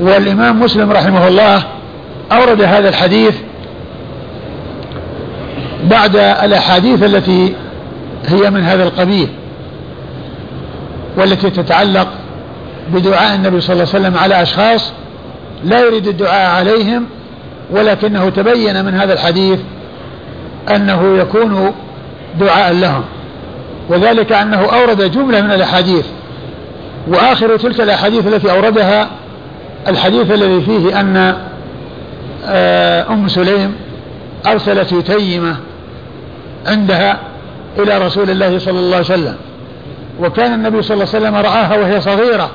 والإمام مسلم رحمه الله أورد هذا الحديث بعد الأحاديث التي هي من هذا القبيل والتي تتعلق بدعاء النبي صلى الله عليه وسلم على أشخاص لا يريد الدعاء عليهم ولكنه تبين من هذا الحديث أنه يكون دعاء لهم وذلك أنه أورد جملة من الأحاديث وآخر تلك الأحاديث التي أوردها الحديث الذي فيه أن آه، أم سليم أرسلت يتيمة عندها إلى رسول الله صلى الله عليه وسلم وكان النبي صلى الله عليه وسلم رآها وهي صغيرة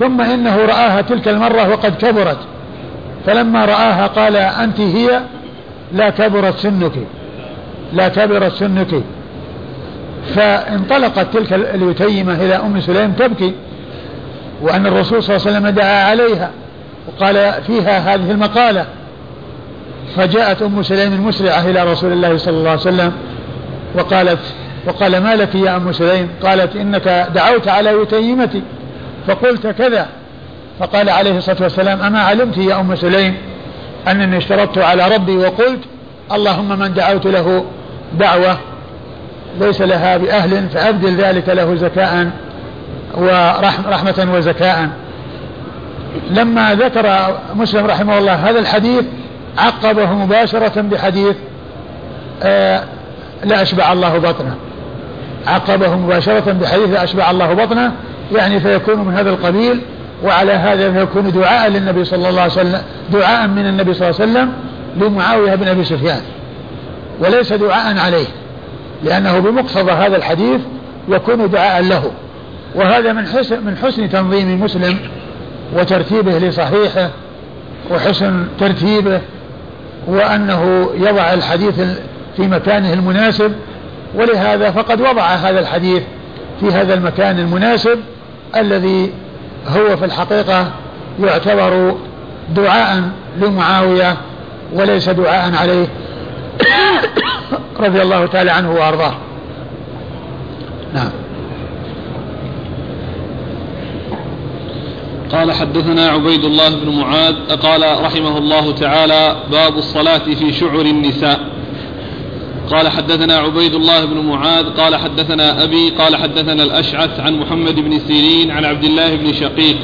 ثم إنه رآها تلك المرة وقد كبرت فلما رآها قال أنت هي؟ لا كبرت سنك لا كبرت سنك. فانطلقت تلك اليتيمة إلى أم سليم تبكي وأن الرسول صلى الله عليه وسلم دعا عليها وقال فيها هذه المقالة. فجاءت أم سليم مسرعة إلى رسول الله صلى الله عليه وسلم وقالت وقال ما لك يا أم سليم؟ قالت إنك دعوت على يتيمتي. فقلت كذا. فقال عليه الصلاة والسلام أما علمت يا أم سليم أنني اشترطت على ربي وقلت اللهم من دعوت له دعوة ليس لها بأهل فأبدل ذلك له زكاء ورحمة وزكاء. لما ذكر مسلم رحمه الله هذا الحديث عقبه مباشرة بحديث آه لا أشبع الله بطنه. عقبه مباشرة بحديث لا أشبع الله بطنه يعني فيكون من هذا القبيل وعلى هذا فيكون دعاء للنبي صلى الله عليه وسلم دعاء من النبي صلى الله عليه وسلم لمعاوية بن أبي سفيان. وليس دعاء عليه لأنه بمقتضى هذا الحديث يكون دعاء له. وهذا من حسن من حسن تنظيم مسلم وترتيبه لصحيحه وحسن ترتيبه وأنه يضع الحديث في مكانه المناسب ولهذا فقد وضع هذا الحديث في هذا المكان المناسب الذي هو في الحقيقة يعتبر دعاء لمعاوية وليس دعاء عليه رضي الله تعالى عنه وأرضاه. نعم. قال حدثنا عبيد الله بن معاذ قال رحمه الله تعالى باب الصلاة في شعر النساء. قال حدثنا عبيد الله بن معاذ قال حدثنا أبي قال حدثنا الأشعث عن محمد بن سيرين عن عبد الله بن شقيق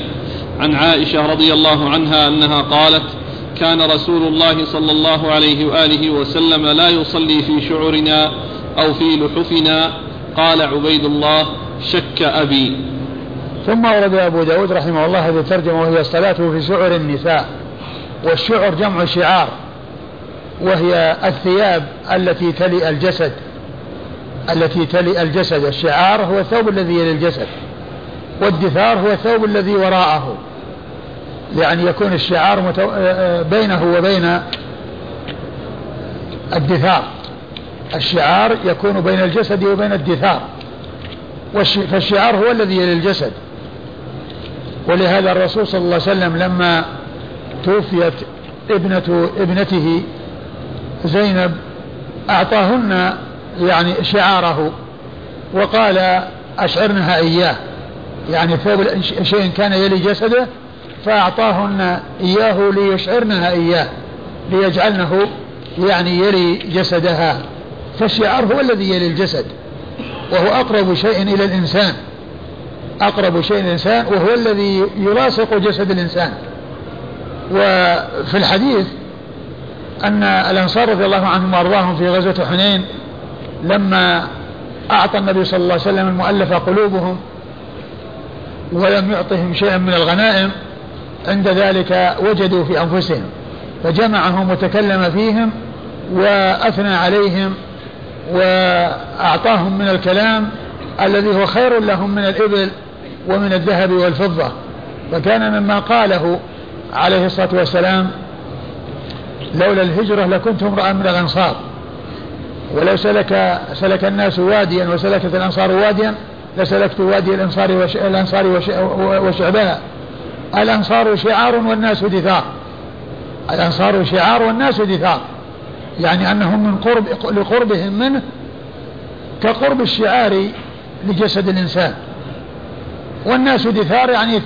عن عائشة رضي الله عنها أنها قالت كان رسول الله صلى الله عليه وآله وسلم لا يصلي في شعرنا أو في لحفنا. قال عبيد الله شك أبي. ثم ورد أبو داود رحمه الله هذه الترجمة وهي الصلاة في شعر النساء والشعر جمع شعار وهي الثياب التي تلي الجسد التي تلي الجسد الشعار هو الثوب الذي يلي الجسد والدثار هو الثوب الذي وراءه يعني يكون الشعار متو... بينه وبين الدثار الشعار يكون بين الجسد وبين الدثار والش... فالشعار هو الذي يلي الجسد. ولهذا الرسول صلى الله عليه وسلم لما توفيت ابنة ابنته زينب أعطاهن يعني شعاره وقال أشعرنها إياه. يعني ثوب شيء كان يلي جسده فأعطاهن إياه ليشعرنها إياه ليجعلنه يعني يلي جسدها. فالشعار هو الذي يلي الجسد وهو أقرب شيء إلى الإنسان. أقرب شيء إلى الإنسان وهو الذي يلاصق جسد الإنسان. وفي الحديث أن الأنصار رضي الله عنهم وأرضاهم في غزوة حنين لما أعطى النبي صلى الله عليه وسلم المؤلف قلوبهم ولم يعطهم شيئا من الغنائم عند ذلك وجدوا في أنفسهم فجمعهم وتكلم فيهم وأثنى عليهم وأعطاهم من الكلام الذي هو خير لهم من الإبل ومن الذهب والفضة. فكان مما قاله عليه الصلاة والسلام لولا الهجرة لكنت امرأ من الأنصار. ولو سلك سلك الناس واديا وسلكت الأنصار واديا لسلكت وادي الأنصار الأنصار وش وشعبها الأنصار شعار والناس دثار. الأنصار شعار والناس دثار. يعني أنهم من قرب لقربهم منه كقرب الشعار لجسد الإنسان. والناس دثار يعني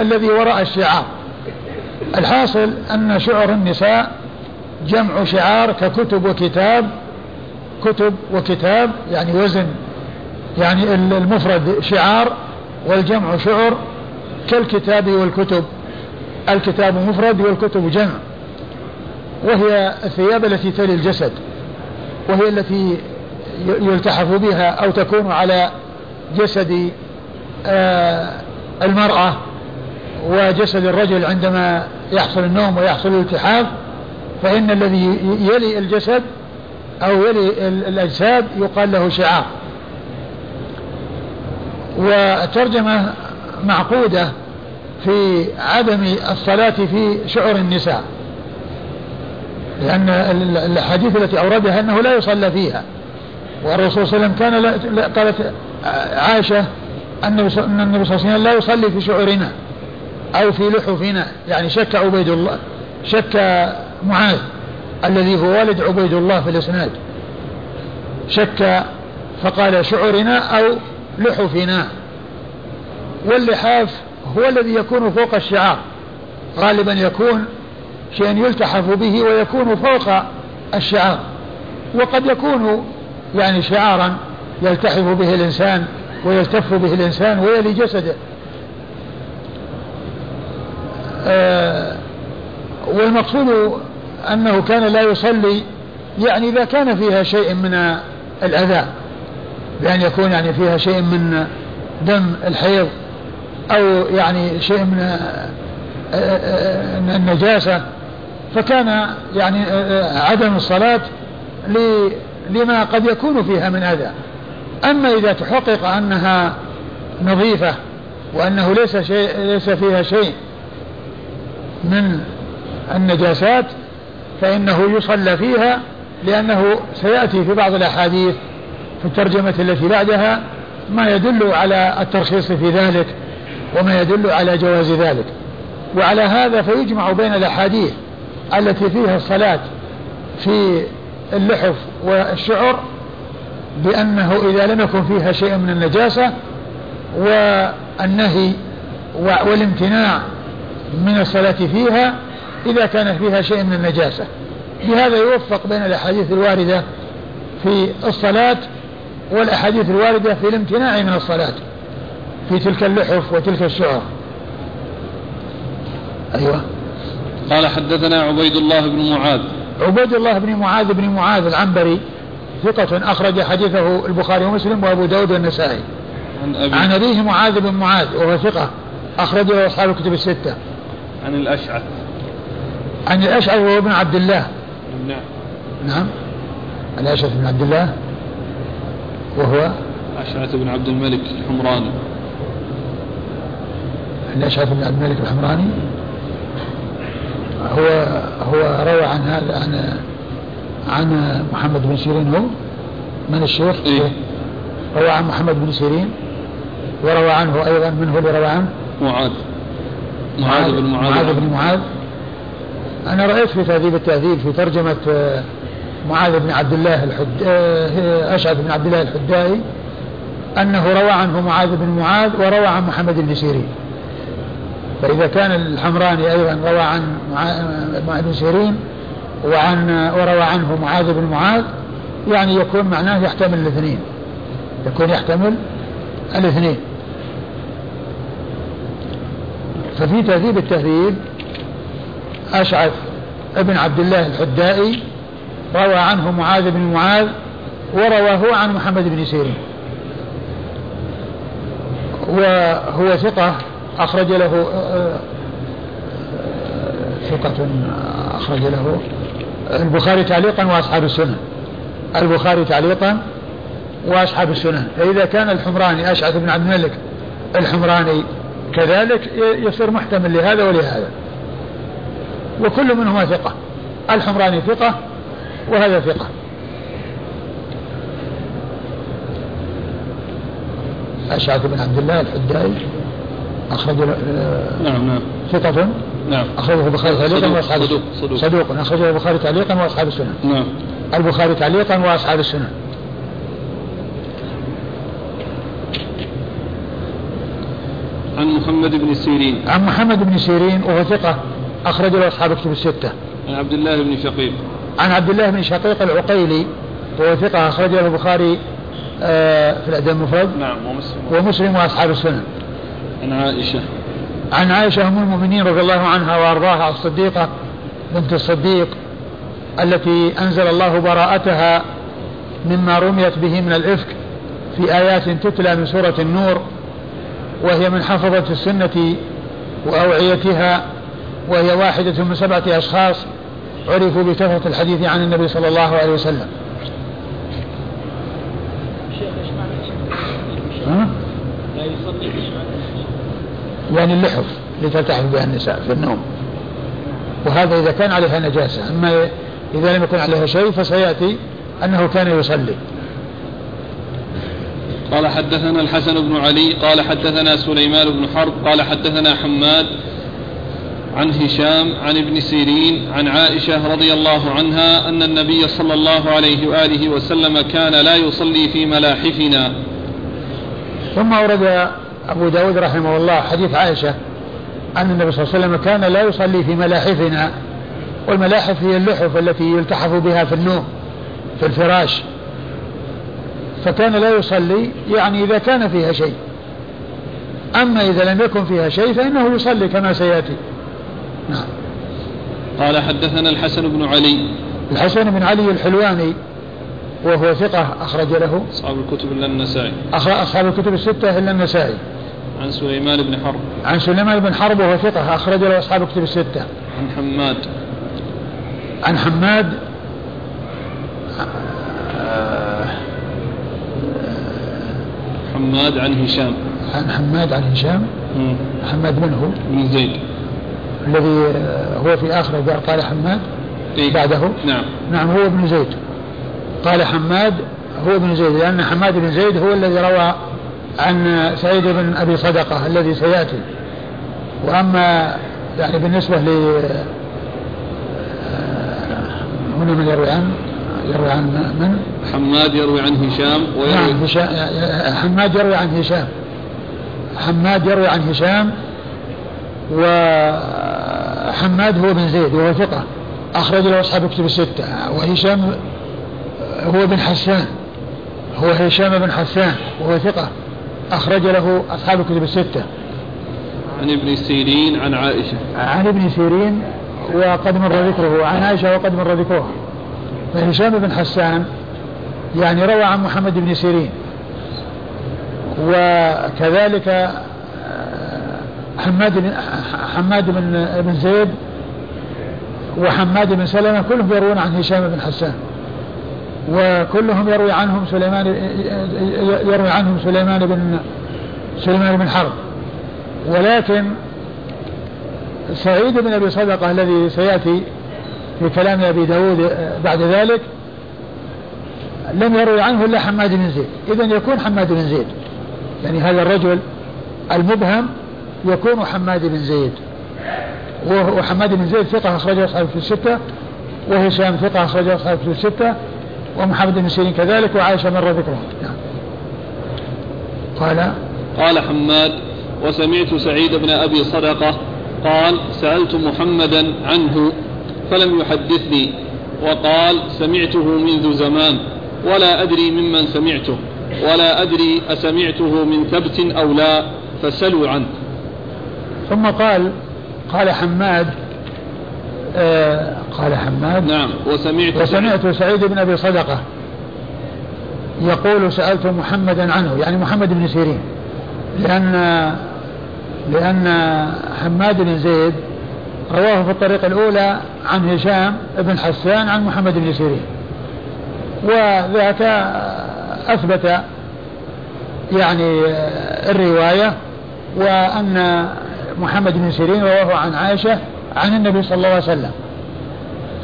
الذي وراء الشعار. الحاصل أن شعر النساء جمع شعار ككتب وكتاب كتب وكتاب يعني وزن يعني المفرد شعار والجمع شعر كالكتاب والكتب. الكتاب مفرد والكتب جمع. وهي الثياب التي تلي الجسد وهي التي يلتحف بها أو تكون على جسد المرأة وجسد الرجل عندما يحصل النوم ويحصل الالتحاف فإن الذي يلي الجسد أو يلي الأجساد يقال له شعار وترجمة معقودة في عدم الصلاة في شعر النساء لأن الحديث التي أوردها أنه لا يصلى فيها. والرسول صلى الله عليه وسلم كان قالت عائشة النبي صلى الله عليه وسلم لا يصلي في شعورنا أو في لحفنا يعني شك عبيد الله شك معاذ الذي هو والد عبيد الله في الإسناد. شك فقال شعورنا أو لحفنا واللحاف هو الذي يكون فوق الشعار. غالبا يكون شيئا يلتحف به ويكون فوق الشعار. وقد يكون يعني شعارا يلتحف به الإنسان ويلتف به الإنسان ويلي جسده. آه والمقصود أنه كان لا يصلي يعني إذا كان فيها شيء من الأذى بأن يكون يعني فيها شيء من دم الحيض أو يعني شيء من آه، آه، آه، النجاسة فكان يعني عدم الصلاة لما قد يكون فيها من أذى. أما إذا تحقق أنها نظيفة وأنه ليس شيء ليس فيها شيء من النجاسات فإنه يصلى فيها لأنه سيأتي في بعض الأحاديث في الترجمة التي بعدها ما يدل على الترخيص في ذلك وما يدل على جواز ذلك. وعلى هذا فيجمع بين الأحاديث التي فيها الصلاة في اللحف والشعر بأنه إذا لم يكن فيها شيء من النجاسة والنهي والامتناع من الصلاة فيها إذا كان فيها شيء من النجاسة. بهذا يوفق بين الأحاديث الواردة في الصلاة والأحاديث الواردة في الامتناع من الصلاة في تلك اللحف وتلك الشعر. أيوة. قال حدثنا عبيد الله بن معاذ. عبيد الله بن معاذ بن معاذ العنبري ثقة أخرج حديثه البخاري ومسلم وأبو داود والنسائي. عن أبي عن أبيه معاذ بن معاذ وهو ثقة أخرج له أصحاب الكتب الستة. عن الأشعث. عن الأشعث وهو ابن عبد الله. نعم. نعم. الأشعث بن عبد الله وهو أشعث بن عبد الملك الحمراني. الأشعث بن عبد الملك الحمراني. هو هو روى عن هذا عن عن محمد بن سيرين هو من الشيخ؟ إيه؟ روى عن محمد بن سيرين. وروى عنه أيضا. من هو اللي روى عنه؟ معاذ. معاذ بن معاذ. معاذ بن معاذ. أنا رأيت في تهذيب التهذيب في ترجمة آه، معاذ بن عبد الله الحد آه، أشعث بن عبد الله الحدائي أنه روى عنه معاذ بن معاذ وروى عن محمد بن سيرين. فإذا كان الحمراني أيضا روى عن معاذ بن سيرين وعن وروى عنه معاذ بن معاذ يعني يكون معناه يحتمل الاثنين. يكون يحتمل الاثنين. ففي تهذيب التهذيب أشعث ابن عبد الله الحدائي روى عنه معاذ بن معاذ ورواه عن محمد بن سيرين. وهو ثقة أخرج له ثقة أخرج له. البخاري تعليقا وأصحاب السنن البخاري تعليقا وأصحاب السنن فإذا كان الحمراني أشعث بن عبد الملك الحمراني كذلك يصير محتمل لهذا ولهذا. وكل منهما ثقة. الحمراني ثقة وهذا ثقة. أشعث بن عبد الله الحدائي أخرج نعم نعم. ثقة. نعم. أخرجه البخاري تعليقا وأصحاب صدوق صدوق. صدوق. أخرجه البخاري تعليقا وأصحاب السنن نعم. البخاري تعليقا وأصحاب السنن عن محمد بن سيرين. عن محمد بن سيرين وهو ثقة أخرج له أصحاب كتب الستة. عن عبد الله بن شقيق. عن عبد الله بن شقيق العقيلي وهو ثقة أخرج له البخاري آه، في الأدب المفرد. نعم ومسلم. ومسلم وأصحاب السنن عن عائشة. عن عائشة أم المؤمنين رضي الله عنها وأرضاها الصديقة بنت الصديق التي أنزل الله براءتها مما رميت به من الإفك في آيات تتلى من سورة النور وهي من حفظة السنة وأوعيتها وهي واحدة من سبعة أشخاص عرفوا بكثرة الحديث عن النبي صلى الله عليه وسلم. ها؟ يعني اللحف لتلتحف بها النساء في النوم. وهذا إذا كان عليها نجاسة. أما إذا لم يكن عليها شيء فسيأتي أنه كان يصلي. قال حدثنا الحسن بن علي قال حدثنا سليمان بن حرب قال حدثنا حماد عن هشام عن ابن سيرين عن عائشة رضي الله عنها أن النبي صلى الله عليه وآله وسلم كان لا يصلي في ملاحفنا. ثم ورد أبو داود رحمه الله حديث عائشة أن النبي صلى الله عليه وسلم كان لا يصلي في ملاحفنا والملاحف هي اللحف التي يلتحف بها في النوم في الفراش. فكان لا يصلي يعني إذا كان فيها شيء. أما إذا لم يكن فيها شيء فإنه يصلي كما سيأتي. نعم. قال حدثنا الحسن بن علي. الحسن بن علي الحلواني وهو ثقة أخرج له. أصحاب الكتب إلا النسائي. أصحاب الكتب الستة إلا النسائي. عن سليمان بن حرب. عن سليمان بن حرب وهو ثقة أخرج له أصحاب الكتب الستة. عن حماد. عن حماد حماد عن هشام. عن حماد عن هشام؟ حماد من هو؟ بن زيد. الذي هو في آخر قال حماد. إيه؟ بعده؟ نعم. نعم هو ابن زيد. قال حماد هو ابن زيد لأن حماد بن زيد هو الذي روى عن سعيد بن أبي صدقة الذي سيأتي. وأما يعني بالنسبة ل هنا من يروي عن يروي عن من؟ حماد يروي عن هشام ويروي نعم هشام حماد يروي عن هشام. حماد يروي عن هشام وحماد هو بن زيد وهو ثقة. أخرج له أصحاب كتب الستة. وهشام هو بن حسان. هو هشام بن حسان وهو ثقة. أخرج له أصحاب الكتب الستة. عن ابن سيرين عن عائشة. عن ابن سيرين وقد مر ذكره. عن عائشة وقد مر ذكرها. فهشام بن حسان يعني روى عن محمد بن سيرين. وكذلك آه، حماد بن حماد بن بن زيد وحماد بن سلمة كلهم يروون عن هشام بن حسان. وكلهم يروي عنهم سليمان يروي عنهم سليمان بن سليمان بن حرب. ولكن سعيد بن أبي صدقة الذي سيأتي في كلام أبي داود بعد ذلك لم يروي عنه إلا حماد بن زيد. اذا يكون حماد بن زيد. يعني هذا الرجل المبهم يكون حماد بن زيد. وحماد بن زيد ثقة أخرجه أصحاب في الستة وهشام ثقة أخرجه أصحاب في الستة ومحمد بن سيرين كذلك وعائشة مر ذكرها نعم. قال. قال حماد وسمعت سعيد بن أبي صدقة قال سألت محمدا عنه فلم يحدثني وقال سمعته منذ زمان ولا أدري ممن سمعته ولا أدري أسمعته من ثبت أو لا فسلوا عنه. ثم قال قال حماد آه قال حماد. نعم وسمعت وسمعت سعيد بن أبي صدقة يقول سألت محمدا عنه يعني محمد بن سيرين لأن لأن حماد بن زيد رواه في الطريقة الأولى عن هشام بن حسان عن محمد بن سيرين. وذاك أثبت يعني الرواية وأن محمد بن سيرين رواه عن عائشة عن النبي صلى الله عليه وسلم.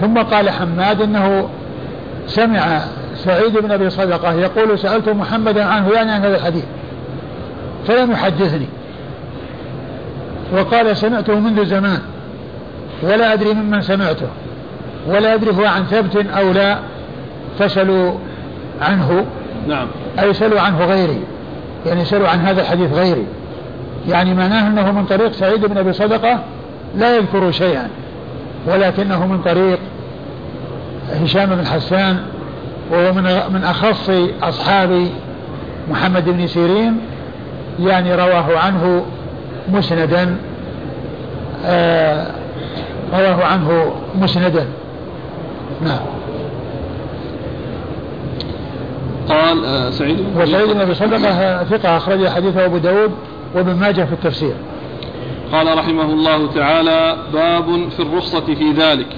ثم قال حماد إنه سمع سعيد بن أبي صدقه يقول سألت محمدا عنه يعني عن هذا الحديث فلم يحدثني. وقال سمعته منذ زمان ولا أدري ممن سمعته ولا أدري هو عن ثبت أو لا فسلوا عنه. نعم. أي سلوا عنه غيري يعني سلوا عن هذا الحديث غيري. يعني معناه إنه من طريق سعيد بن أبي صدقه لا يذكر شيئا ولكنه من طريق هشام بن حسان وهو من من أخص أصحاب محمد بن سيرين يعني رواه عنه مسندا آه رواه عنه مسندا. نعم. قال آه سعيد وسعيد بن أبي صدقة ثقة اخرج حديثه أبو داود وابن ماجه في التفسير. قال رحمه الله تعالى باب في الرخصة في ذلك.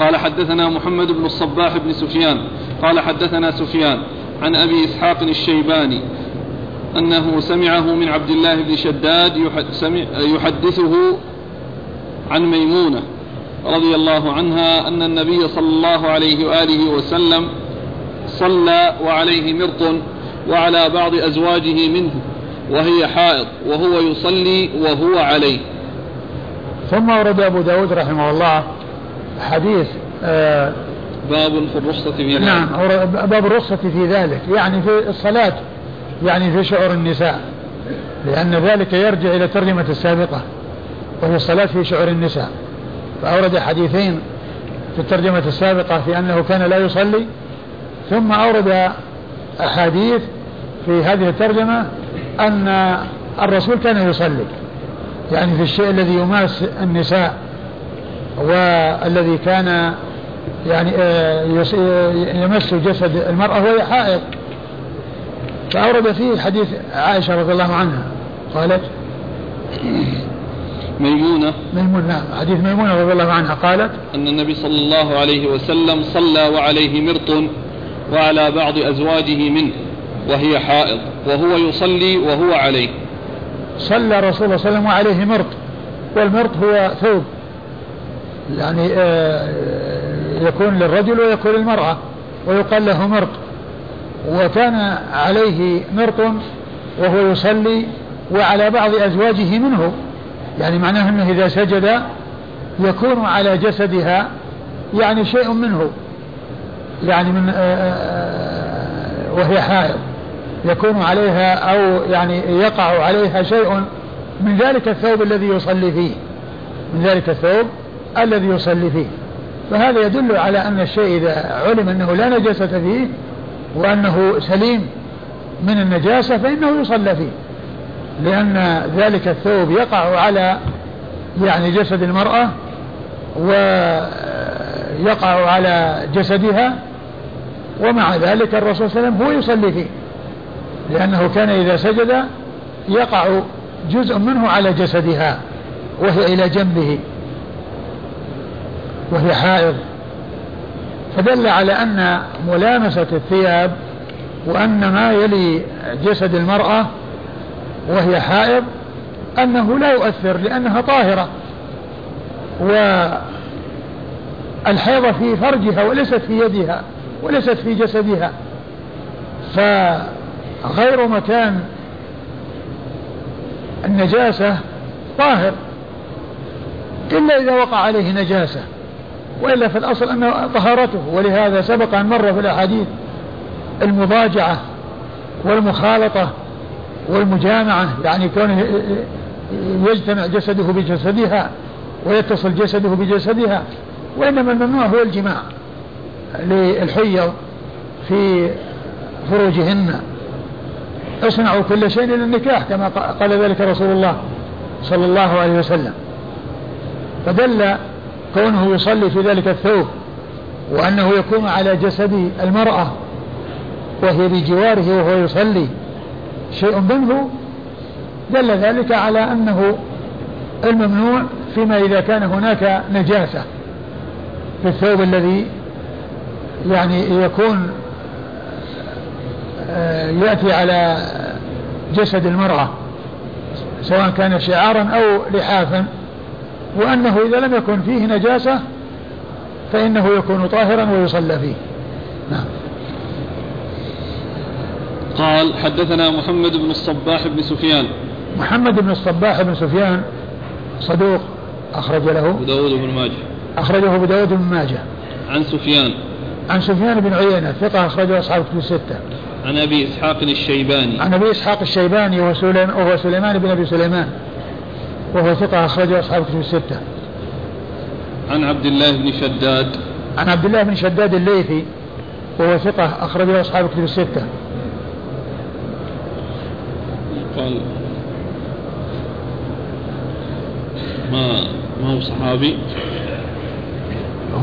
قال حدثنا محمد بن الصباح بن سفيان. قال حدثنا سفيان عن أبي إسحاق الشيباني أنه سمعه من عبد الله بن شداد يحدثه عن ميمونة رضي الله عنها أن النبي صلى الله عليه وآله وسلم صلى وعليه مرط وعلى بعض أزواجه منه. وهي حائض وهو يصلي وهو عليه. ثم ورد أبو داود رحمه الله حديث آه باب في الرخصة في ذلك نعم باب الرخصة في ذلك يعني في الصلاة يعني في شعور النساء لأن ذلك يرجع إلى الترجمة السابقة وهي الصلاة في شعور النساء. فأورد حديثين في الترجمة السابقة في أنه كان لا يصلي ثم أورد أحاديث في هذه الترجمة أن الرسول كان يصلي. يعني في الشيء الذي يماس النساء والذي كان يعني آه، يمس جسد المرأة وهي حائض. فأورد فيه حديث عائشة رضي الله عنها. قالت ميمونة. ميمونة نعم حديث ميمونة رضي الله عنها. قالت أن النبي صلى الله عليه وسلم صلى وعليه مرط وعلى بعض أزواجه منه. وهي حائض وهو يصلي وهو عليه. صلى رسول الله صلى الله عليه وسلم وعليه مرط والمرط هو ثوب. يعني آه، يكون للرجل ويكون للمرأة ويقال له مرط وكان عليه مرط وهو يصلي وعلى بعض أزواجه منه. يعني معناه أنه إذا سجد يكون على جسدها يعني شيء منه. يعني من آه، آه، وهي حائض. يكون عليها أو يعني يقع عليها شيء من ذلك الثوب الذي يصلي فيه من ذلك الثوب الذي يصلي فيه. فهذا يدل على أن الشيء إذا علم أنه لا نجاسة فيه وأنه سليم من النجاسة فإنه يصلى فيه. لأن ذلك الثوب يقع على يعني جسد المرأة ويقع على جسدها ومع ذلك الرسول صلى الله عليه وسلم هو يصلي فيه. لأنه كان إذا سجد يقع جزء منه على جسدها وهي إلى جنبه وهي حائض. فدل على أن ملامسة الثياب وأن ما يلي جسد المرأة وهي حائض أنه لا يؤثر لأنها طاهرة. والحيضة في فرجها وليست في يدها وليست في جسدها. فغير مكان النجاسة طاهر إلا إذا وقع عليه نجاسة وإلا في الأصل أنه طهارته ولهذا سبق أن مر في الأحاديث المضاجعة والمخالطة والمجامعة يعني كونه يجتمع جسده بجسدها ويتصل جسده بجسدها وإنما الممنوع هو الجماع للحيض في فروجهن. اصنعوا كل شيء إلى النكاح كما قال ذلك رسول الله صلى الله عليه وسلم. فدل كونه يصلي في ذلك الثوب وأنه يكون على جسد المرأة وهي بجواره وهو يصلي شيء منه دل ذلك على أنه الممنوع فيما إذا كان هناك نجاسة في الثوب الذي يعني يكون يأتي على جسد المرأة سواء كان شعارا أو لحافا. وأنه إذا لم يكن فيه نجاسة فإنه يكون طاهرا ويصلى فيه. نعم. قال حدثنا محمد بن الصباح بن سفيان. محمد بن الصباح بن سفيان صدوق أخرج له. أبو داود بن ماجه. أخرجه أبو داود بن ماجه. عن سفيان. عن سفيان بن عيينة ثقة أخرجه أصحاب كتب الستة. عن أبي إسحاق الشيباني. عن أبي إسحاق الشيباني وهو سليمان, وهو سليمان بن أبي سليمان. وهو ثقة أخرجه أصحاب كتب الستة. عن عبد الله بن شداد. عن عبد الله بن شداد الليثي وهو ثقة أخرجه أصحاب كتب الستة. قال ما ما هو صحابي؟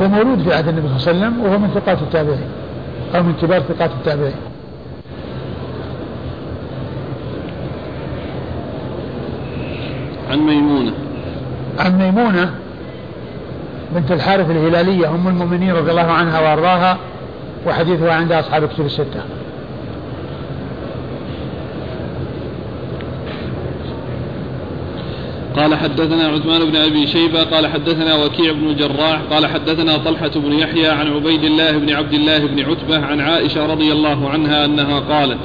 هو مولود في عهد النبي صلى الله عليه وسلم وهو من ثقات التابعين أو من كبار ثقات التابعين. عن ميمونة. عن ميمونة بنت الحارث الهلالية أم المؤمنين رضي الله عنها وأرضاها وحديثها عند أصحاب كتب الستة. قال حدثنا عثمان بن أبي شيبة قال حدثنا وكيع بن الجراح قال حدثنا طلحة بن يحيى عن عبيد الله بن عبد الله بن عتبة عن عائشة رضي الله عنها أنها قالت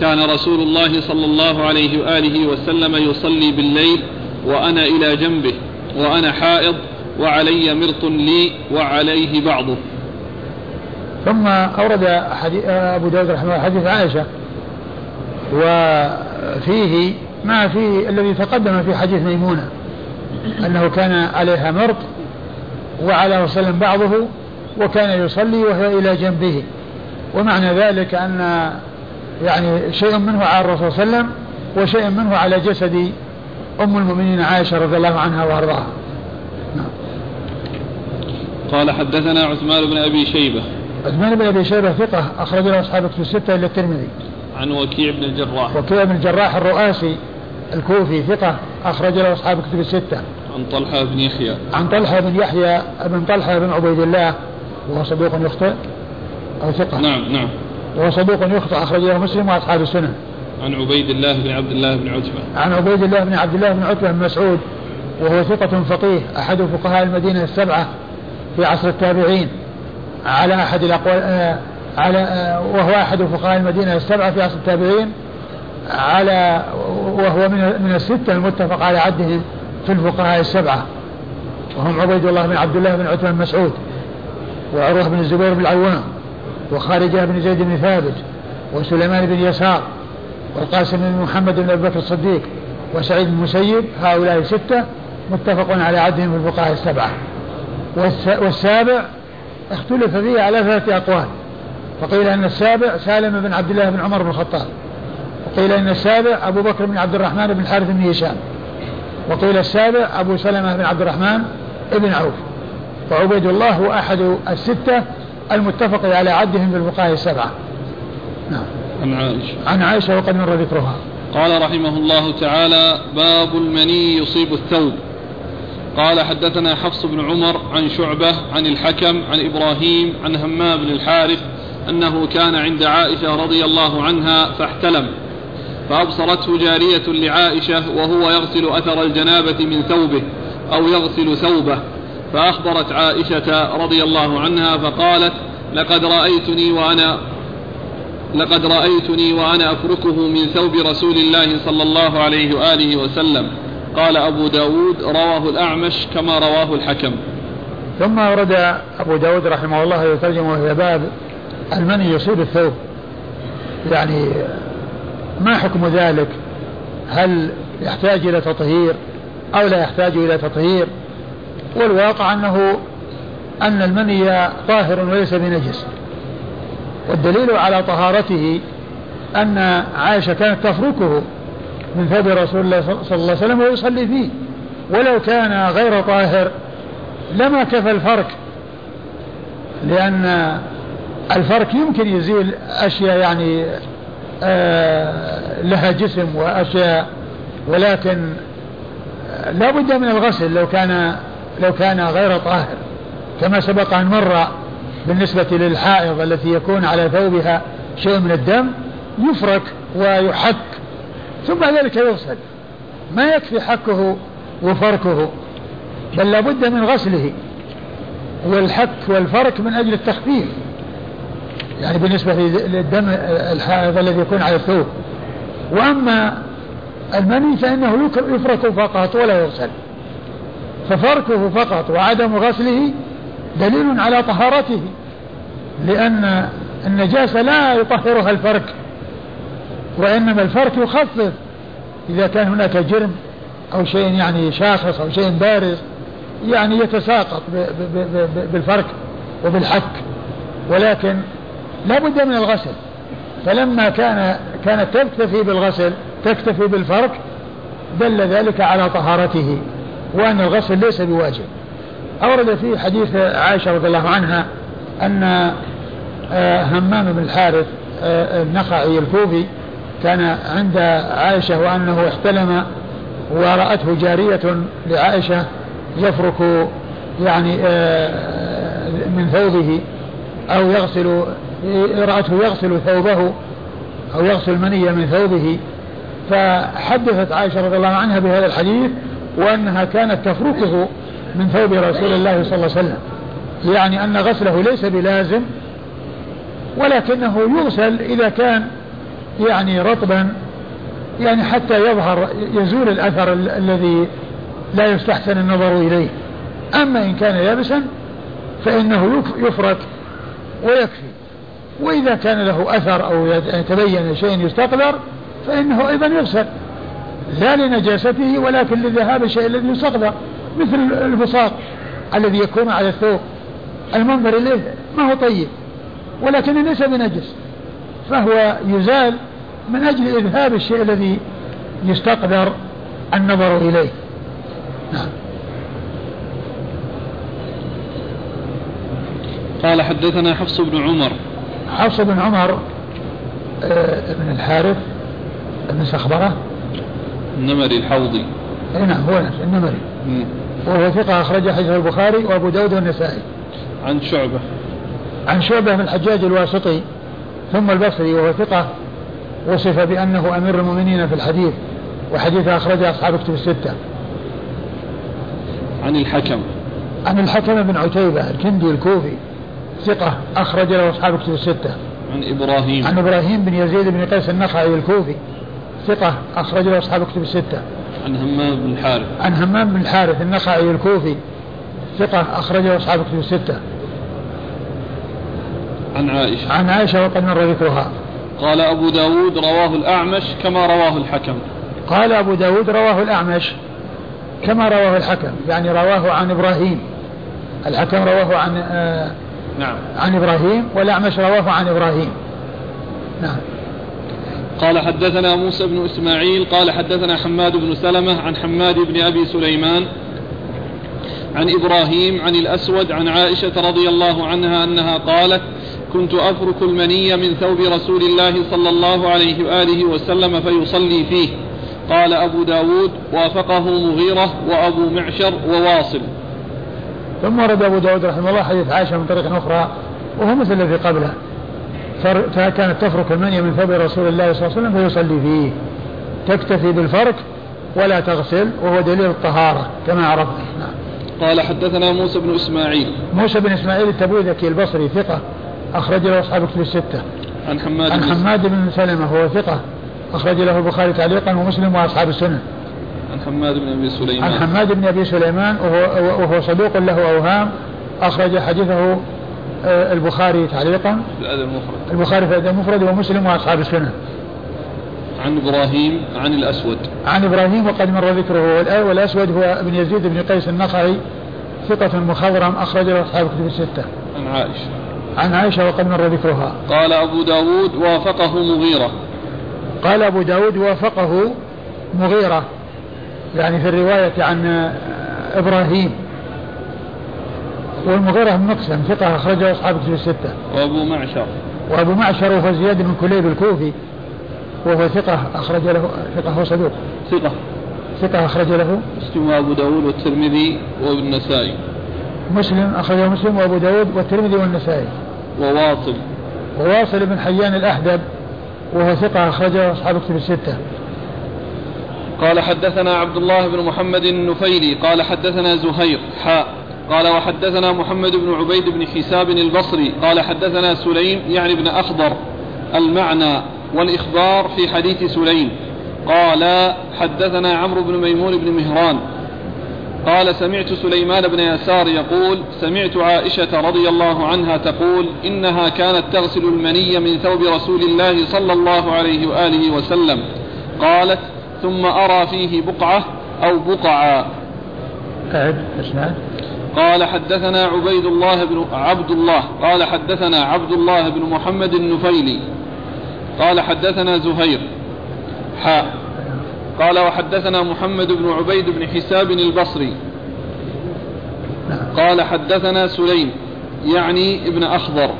كان رسول الله صلى الله عليه وآله وسلم يصلي بالليل وأنا إلى جنبه وأنا حائض وعلي مرط لي وعليه بعضه. ثم أورد أبو داود رحمه الله حديث عائشة. وفيه ما في الذي تقدم في حديث ميمونة أنه كان عليها مرض وعلى وسلم بعضه وكان يصلي وهو إلى جنبه. ومعنى ذلك أن يعني شيء منه على الرسول صلى الله عليه وسلم وشيء منه على جسد أم المؤمنين عائشة رضي الله عنها وأرضاها. نعم. قال حدثنا عثمان بن أبي شيبة. عثمان بن أبي شيبة ثقة أخرج له أصحاب في الستة إلا الترمذي. عن وكيع بن الجراح. وكيع بن الجراح الرؤاسي الكوفي ثقة أخرج له أصحاب كتب الستة. عن طلحة بن يحيى. عن طلحة بن يحيى بن طلحة بن عبيد الله وهو صدوق يخطئ أو ثقة. نعم نعم. وهو صدوق يخطئ أخرج له مسلم وأصحاب السنن عن عبيد الله بن عبد الله بن عتبة. عن عبيد الله بن عبد الله بن عتبة بن مسعود وهو ثقة فقيه أحد فقهاء المدينة السبعة في عصر التابعين. على أحد الأقوال آه على آه وهو أحد فقهاء المدينة السبعة في عصر التابعين. على وهو من من الستة المتفق على عدهم في الفقهاء السبعة. وهم عبيد الله بن عبد الله بن عتبة بن مسعود وعروة بن الزبير بن العوام. وخارجة بن زيد بن ثابت وسليمان بن يسار والقاسم بن محمد بن أبي بكر الصديق وسعيد بن المسيب هؤلاء ستة متفق على عدهم في الفقهاء السبعة. والسابع اختلف فيه على ثلاثة أقوال. فقيل أن السابع سالم بن عبد الله بن عمر بن الخطاب. وقيل أن السابع أبو بكر بن عبد الرحمن بن الحارث بن هشام. وقيل السابع أبو سلمة بن عبد الرحمن بن عوف. وعبيد الله هو أحد الستة المتفق على عدهم بالفقهاء السبعة نعم. عن عائشة. عن عائشة وقد مر ذكرها. قال رحمه الله تعالى باب المني يصيب الثوب. قال حدثنا حفص بن عمر عن شعبة عن الحكم عن إبراهيم عن همام بن الحارث أنه كان عند عائشة رضي الله عنها فاحتلم. فأبصرته جارية لعائشة وهو يغسل أثر الجنابة من ثوبه أو يغسل ثوبه. فأخبرت عائشة رضي الله عنها فقالت لقد رأيتني وأنا لقد رأيتني وأنا أفركه من ثوب رسول الله صلى الله عليه وآله وسلم. قال أبو داود رواه الأعمش كما رواه الحكم. ثم ورد أبو داود رحمه الله يترجم وهي باب المني يصيب الثوب. يعني ما حكم ذلك؟ هل يحتاج إلى تطهير أو لا يحتاج إلى تطهير؟ والواقع أنه أن المني طاهر وليس بنجس. والدليل على طهارته أن عائشة كانت تفركه من ثوب رسول الله صلى الله عليه وسلم ويصلي فيه. ولو كان غير طاهر لما كفى الفرك لأن الفرك يمكن يزيل أشياء يعني آه لها جسم وأشياء ولكن لا بد من الغسل لو كان لو كان غير طاهر كما سبق أن مر بالنسبة للحائض التي يكون على ثوبها شيء من الدم يفرك ويحك ثم ذلك يغسل. ما يكفي حكه وفركه بل لابد من غسله والحك والفرك من أجل التخفيف. يعني بالنسبة للدم الحائض الذي يكون على الثوب. وأما المني فإنه يفرك فقط ولا يغسل. ففركه فقط وعدم غسله دليل على طهارته لأن النجاسة لا يطهرها الفرك وإنما الفرك يخفف إذا كان هناك جرم أو شيء يعني شاخص أو شيء بارز يعني يتساقط بالفرك وبالحك ولكن لا بد من الغسل. فلما كان كانت تكتفي بالغسل تكتفي بالفرك دل ذلك على طهارته. وأن الغسل ليس بواجب. أورد في حديث عائشة رضي الله عنها أن آه، همام بن الحارث آه، النخعي الكوفي كان عند عائشة وأنه احتلم ورأته جارية لعائشة يفرك يعني آه، من ثوبه أو يغسل رأته يغسل ثوبه أو يغسل منية من ثوبه. فحدثت عائشة رضي الله عنها بهذا الحديث وأنها كانت تفركه من ثوب رسول الله صلى الله عليه وسلم. يعني أن غسله ليس بلازم ولكنه يغسل إذا كان يعني رطبا يعني حتى يظهر يزول الأثر الذي لا يستحسن النظر إليه. أما إن كان يابسا فإنه يفرك ويكفي. وإذا كان له أثر أو يتبين شيء يستقدر فإنه أيضا يغسل. لا لنجاسته ولكن لذهاب الشيء الذي يستقدر مثل البصاق الذي يكون على الثوب. المنظر إليه ما هو طيب ولكن ليس بنجس فهو يزال من أجل إذهاب الشيء الذي يستقدر النظر إليه. نعم. قال حدثنا حفص بن عمر. حفص بن عمر آه، بن الحارث بن سخبرة النمري الحوضي. اي نعم هو نفسه النمري. وهو ثقة أخرج حديث البخاري وأبو داود والنسائي. عن شعبة. عن شعبة بن الحجاج الواسطي ثم البصري وهو ثقة وصف بأنه أمير المؤمنين في الحديث وحديث أخرجه أصحاب كتب الستة. عن الحكم. عن الحكم بن عتيبة الكندي الكوفي ثقة أخرج له أصحاب كتب الستة. عن إبراهيم. عن إبراهيم بن يزيد بن قيس النخعي الكوفي. ثقة أخرج له أصحاب كتب الستة. عن همام بن الحارث. عن همام بن الحارث النخعي الكوفي. ثقة أخرج له أصحاب كتب الستة. عن عائشة. عن عائشة وقد مر ذكرها. قال أبو داود رواه الأعمش كما رواه الحكم. قال أبو داود رواه الأعمش كما رواه الحكم يعني رواه عن إبراهيم. الحكم رواه عن آه نعم. عن إبراهيم والأعمش رواه عن إبراهيم. نعم. قال حدثنا موسى بن إسماعيل قال حدثنا حماد بن سلمة عن حماد بن أبي سليمان عن إبراهيم عن الأسود عن عائشة رضي الله عنها أنها قالت كنت أفرك المني من ثوب رسول الله صلى الله عليه وآله وسلم فيصلي فيه. قال أبو داود وافقه مغيرة وأبو معشر وواصل. ثم ورد أبو داود رحمه الله حديث عائشة من طريق أخرى وهو مثل الذي قبله. فكانت تفرك المني من ثوب رسول الله صلى الله عليه وسلم فيصلي فيه. تكتفي بالفرك ولا تغسل وهو دليل الطهارة كما عرفنا. نعم. قال حدثنا موسى بن إسماعيل. موسى بن إسماعيل التبوذكي البصري ثقة أخرج له أصحاب كتب الستة. عن حماد عن حماد بن سلمة هو ثقة أخرج له البخاري تعليقا ومسلم وأصحاب السنن عن حماد بن أبي سليمان. عن حماد بن أبي سليمان وهو, وهو صدوق له أوهام أخرج حديثه البخاري تعليقا؟ في الأدب المفرد. البخاري في الأدب المفرد ومسلم وأصحاب السنن عن إبراهيم عن الأسود. عن إبراهيم وقد مر ذكره. والأسود هو ابن يزيد بن قيس النخعي ثقة مخضرم أخرج له أصحاب كتب الستة. عن عائشة. عن عائشة وقد مر ذكرها. قال أبو داود وافقه مغيرة. قال أبو داود وافقه مغيرة. يعني في الرواية عن إبراهيم. والمغيرة بن مقسم ثقة أخرجه أصحاب كتب الستة. وأبو معشر. وأبو معشر وهو زياد بن كليب الكوفي وهو ثقة أخرج له ثقة هو صدوق. ثقة. ثقة أخرج له. مسلم وأبو داود والترمذي والنسائي. مسلم أخرجه مسلم وأبو داود والترمذي والنسائي. وواصل. وواصل بن حيان الأحدب وهو ثقة أخرجه أصحاب كتب الستة. قال حدثنا عبد الله بن محمد النفيلي قال حدثنا زهير حاء. قال وحدثنا محمد بن عبيد بن حساب البصري قال حدثنا سليم يعني بن أخضر المعنى والإخبار في حديث سليم قال حدثنا عمرو بن ميمون بن مهران قال سمعت سليمان بن يسار يقول سمعت عائشة رضي الله عنها تقول إنها كانت تغسل المني من ثوب رسول الله صلى الله عليه وآله وسلم قالت ثم أرى فيه بقعة أو بقعا أعد إسناد قال حدثنا عبيد الله بن عبد الله قال حدثنا عبد الله بن محمد النفيلي قال حدثنا زهير حاء قال وحدثنا محمد بن عبيد بن حساب البصري قال حدثنا سليم يعني ابن أخضر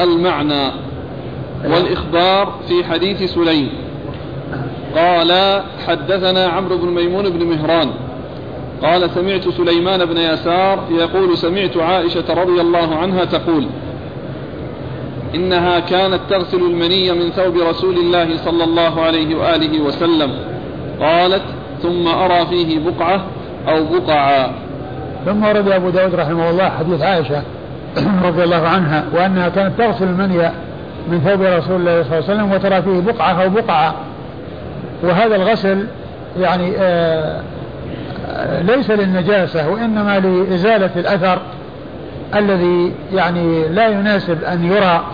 المعنى والإخبار في حديث سليم قال حدثنا عمرو بن ميمون بن مهران قال سمعت سليمان بن يسار يقول سمعت عائشة رضي الله عنها تقول إنها كانت تغسل المني من ثوب رسول الله صلى الله عليه وآله وسلم. قالت ثم أرى فيه بقعة أو بقعا ثم ورد أبو داود رحمه الله حديث عائشة رضي الله عنها وأنها كانت تغسل المني من ثوب رسول الله صلى الله عليه وسلم وترى فيه بقعة أو بقعة. وهذا الغسل يعني آه ليس للنجاسة وإنما لإزالة الأثر الذي يعني لا يناسب أن يرى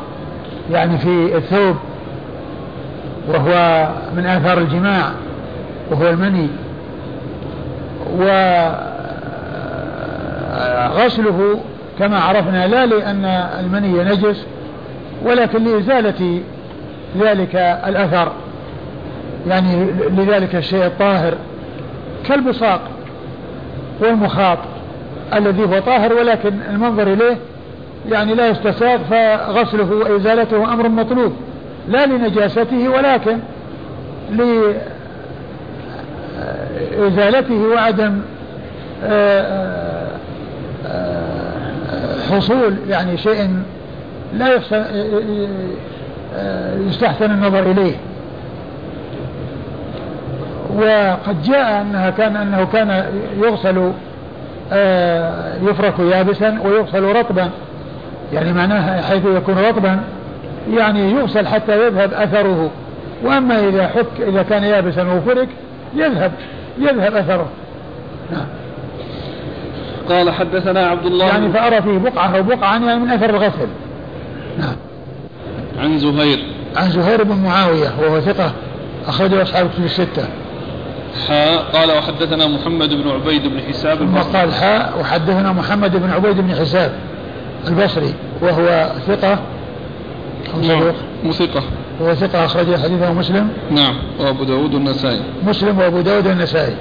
يعني في الثوب وهو من آثار الجماع وهو المني. وغسله كما عرفنا لا لأن المني نجس ولكن لإزالة ذلك الأثر يعني لذلك الشيء الطاهر. كالبصاق. والمخاط الذي هو طاهر ولكن المنظر إليه يعني لا يستساغ فغسله وإزالته أمر مطلوب لا لنجاسته ولكن لإزالته وعدم آه، آه، حصول يعني شيء لا آه، يستحسن النظر إليه. وقد جاء أنها كان أنه كان يغسل آه، يفرك يابسا ويغسل رطبا. يعني معناها حيث يكون رطبا يعني يغسل حتى يذهب أثره. وأما إذا حك إذا كان يابسا وفرك يذهب يذهب أثره. نعم. قال حدثنا عبد الله يعني فأرى فيه بقعة أو بقعة يعني من أثر الغسل. نعم. عن زهير. عن زهير بن معاوية وهو ثقة أخرجه أصحاب كتب الستة. حاء قال وحدثنا محمد بن عبيد بن حساب ثم قال حاء وحدثنا محمد بن عبيد بن حساب البصري وهو ثقة. نعم ثقة هو ثقة أخرج حديثه مسلم. نعم وأبو داود والنسائي. مسلم وأبو داود والنسائي.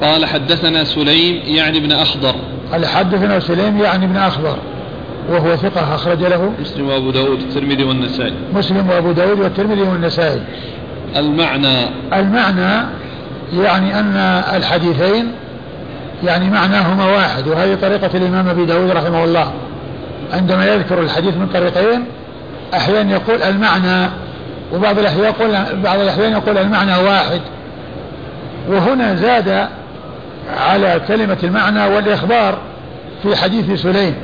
قال حدثنا سليم يعني ابن أخضر. قال حدثنا سليم يعني ابن أخضر وهو ثقة أخرج له. مسلم وأبو داود والترمذي والنسائي. مسلم وأبو داود والترمذي والنسائي. المعنى. المعنى يعني أن الحديثين يعني معناهما واحد وهذه طريقة الإمام أبي داود رحمه الله. عندما يذكر الحديث من طريقين أحيانا يقول المعنى وبعض الأحيان يقول بعض الأحيان يقول المعنى واحد. وهنا زاد على كلمة المعنى والإخبار في حديث سليم.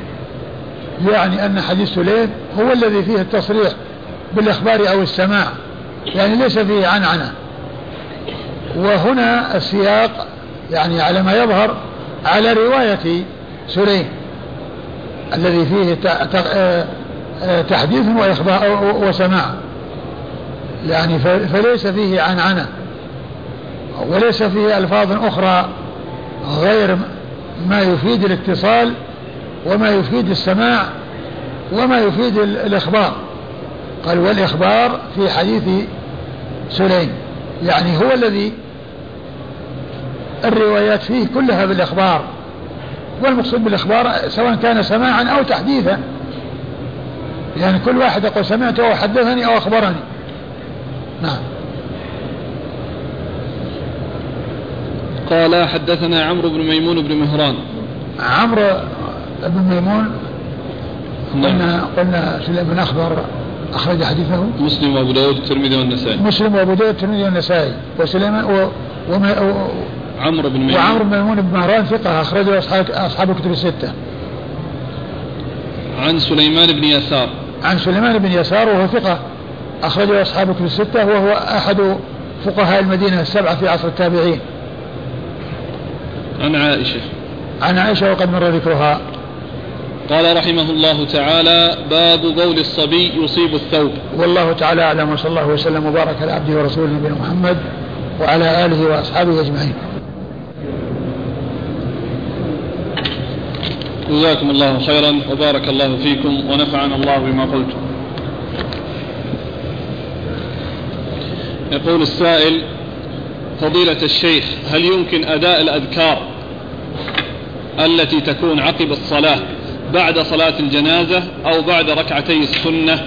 يعني أن حديث سليم هو الذي فيه التصريح بالإخبار أو السماع. يعني ليس فيه عنعنة. وهنا السياق يعني على ما يظهر على رواية سليم الذي فيه آه، تحديث وإخبار وسماع. يعني فليس فيه عنعنة. وليس فيه ألفاظ أخرى غير ما يفيد الاتصال وما يفيد السماع وما يفيد الإخبار. قال والإخبار في حديث سليم يعني هو الذي الروايات فيه كلها بالإخبار والمقصود بالإخبار سواء كان سماعا أو تحديثا يعني كل واحد يقول سمعت أو حدثني أو أخبرني. نعم. قال حدثنا عمرو بن ميمون بن مهران. عمرو بن ميمون نعم. قلنا قلنا سليم بن أخبر. أخرج حديثه؟ مسلم وأبو داود الترمذي والنسائي. مسلم وأبو داود الترمذي والنسائي. وسليمان و... وما... و... عمرو بن ميمون. وعمرو بن ميمون بن مهران ثقة أخرجه أصحاب أصحاب الكتب الستة. عن سليمان بن يسار. عن سليمان بن يسار وهو ثقة أخرجه أصحاب الكتب الستة وهو أحد فقهاء المدينة السبعة في عصر التابعين. عن عائشة. عن عائشة وقد مر ذكرها. قال رحمه الله تعالى باب بول الصبي يصيب الثوب. والله تعالى أعلم وصلى الله وسلم وبارك على عبده ورسوله نبينا محمد وعلى آله وأصحابه أجمعين. جزاكم الله خيرا وبارك الله فيكم ونفعنا الله بما قلتم. يقول السائل فضيلة الشيخ هل يمكن أداء الأذكار التي تكون عقب الصلاة بعد صلاة الجنازة أو بعد ركعتي السنة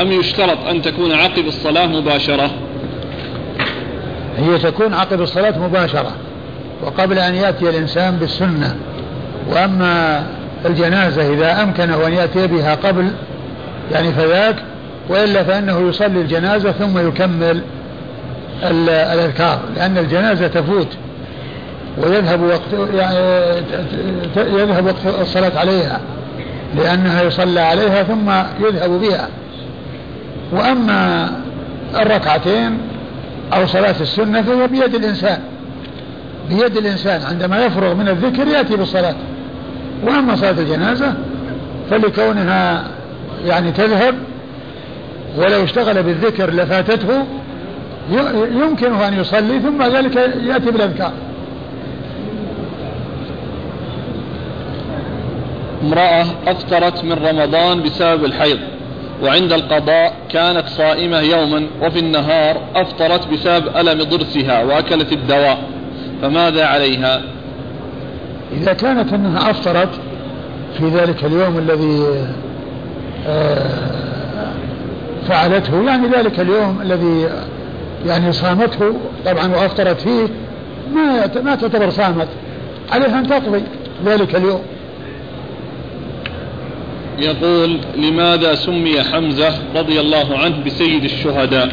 أم يشترط أن تكون عقب الصلاة مباشرة؟ هي تكون عقب الصلاة مباشرة وقبل أن يأتي الإنسان بالسنة. وأما الجنازة إذا أمكنه أن يأتي بها قبل يعني فذاك وإلا فإنه يصلي الجنازة ثم يكمل الأذكار لأن الجنازة تفوت ويذهب وقت يعني يذهب وقت الصلاة عليها. لأنها يصلى عليها ثم يذهب بها. وأما الركعتين أو صلاة السنة فهي بيد الإنسان. بيد الإنسان. عندما يفرغ من الذكر يأتي بالصلاة. وأما صلاة الجنازة فلكونها يعني تذهب ولو اشتغل بالذكر لفاتته يمكنه أن يصلي ثم ذلك يأتي بالأذكار. امرأة أفطرت من رمضان بسبب الحيض وعند القضاء كانت صائمة يوما وفي النهار أفطرت بسبب ألم ضرسها وأكلت الدواء. فماذا عليها؟ إذا كانت أنها أفطرت في ذلك اليوم الذي آه، فعلته يعني ذلك اليوم الذي يعني صامته طبعا وأفطرت فيه ما ما تعتبر صامت عليها أن تقضي ذلك اليوم. يقول لماذا سمي حمزة رضي الله عنه بسيد الشهداء؟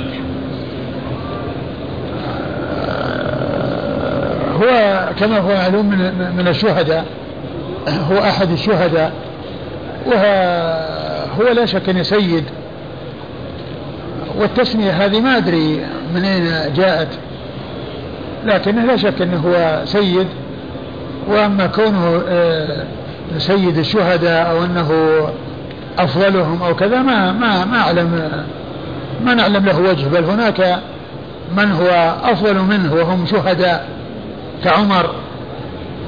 هو كما هو معلوم من, من الشهداء هو أحد الشهداء وهو لا شك أنه سيد. والتسمية هذه ما أدري من أين جاءت لكن لا شك أنه هو سيد. وأما كونه آه، سيد الشهداء أو أنه أفضلهم أو كذا ما ما ما أعلم ما نعلم له وجه بل هناك من هو أفضل منه وهم شهداء كعمر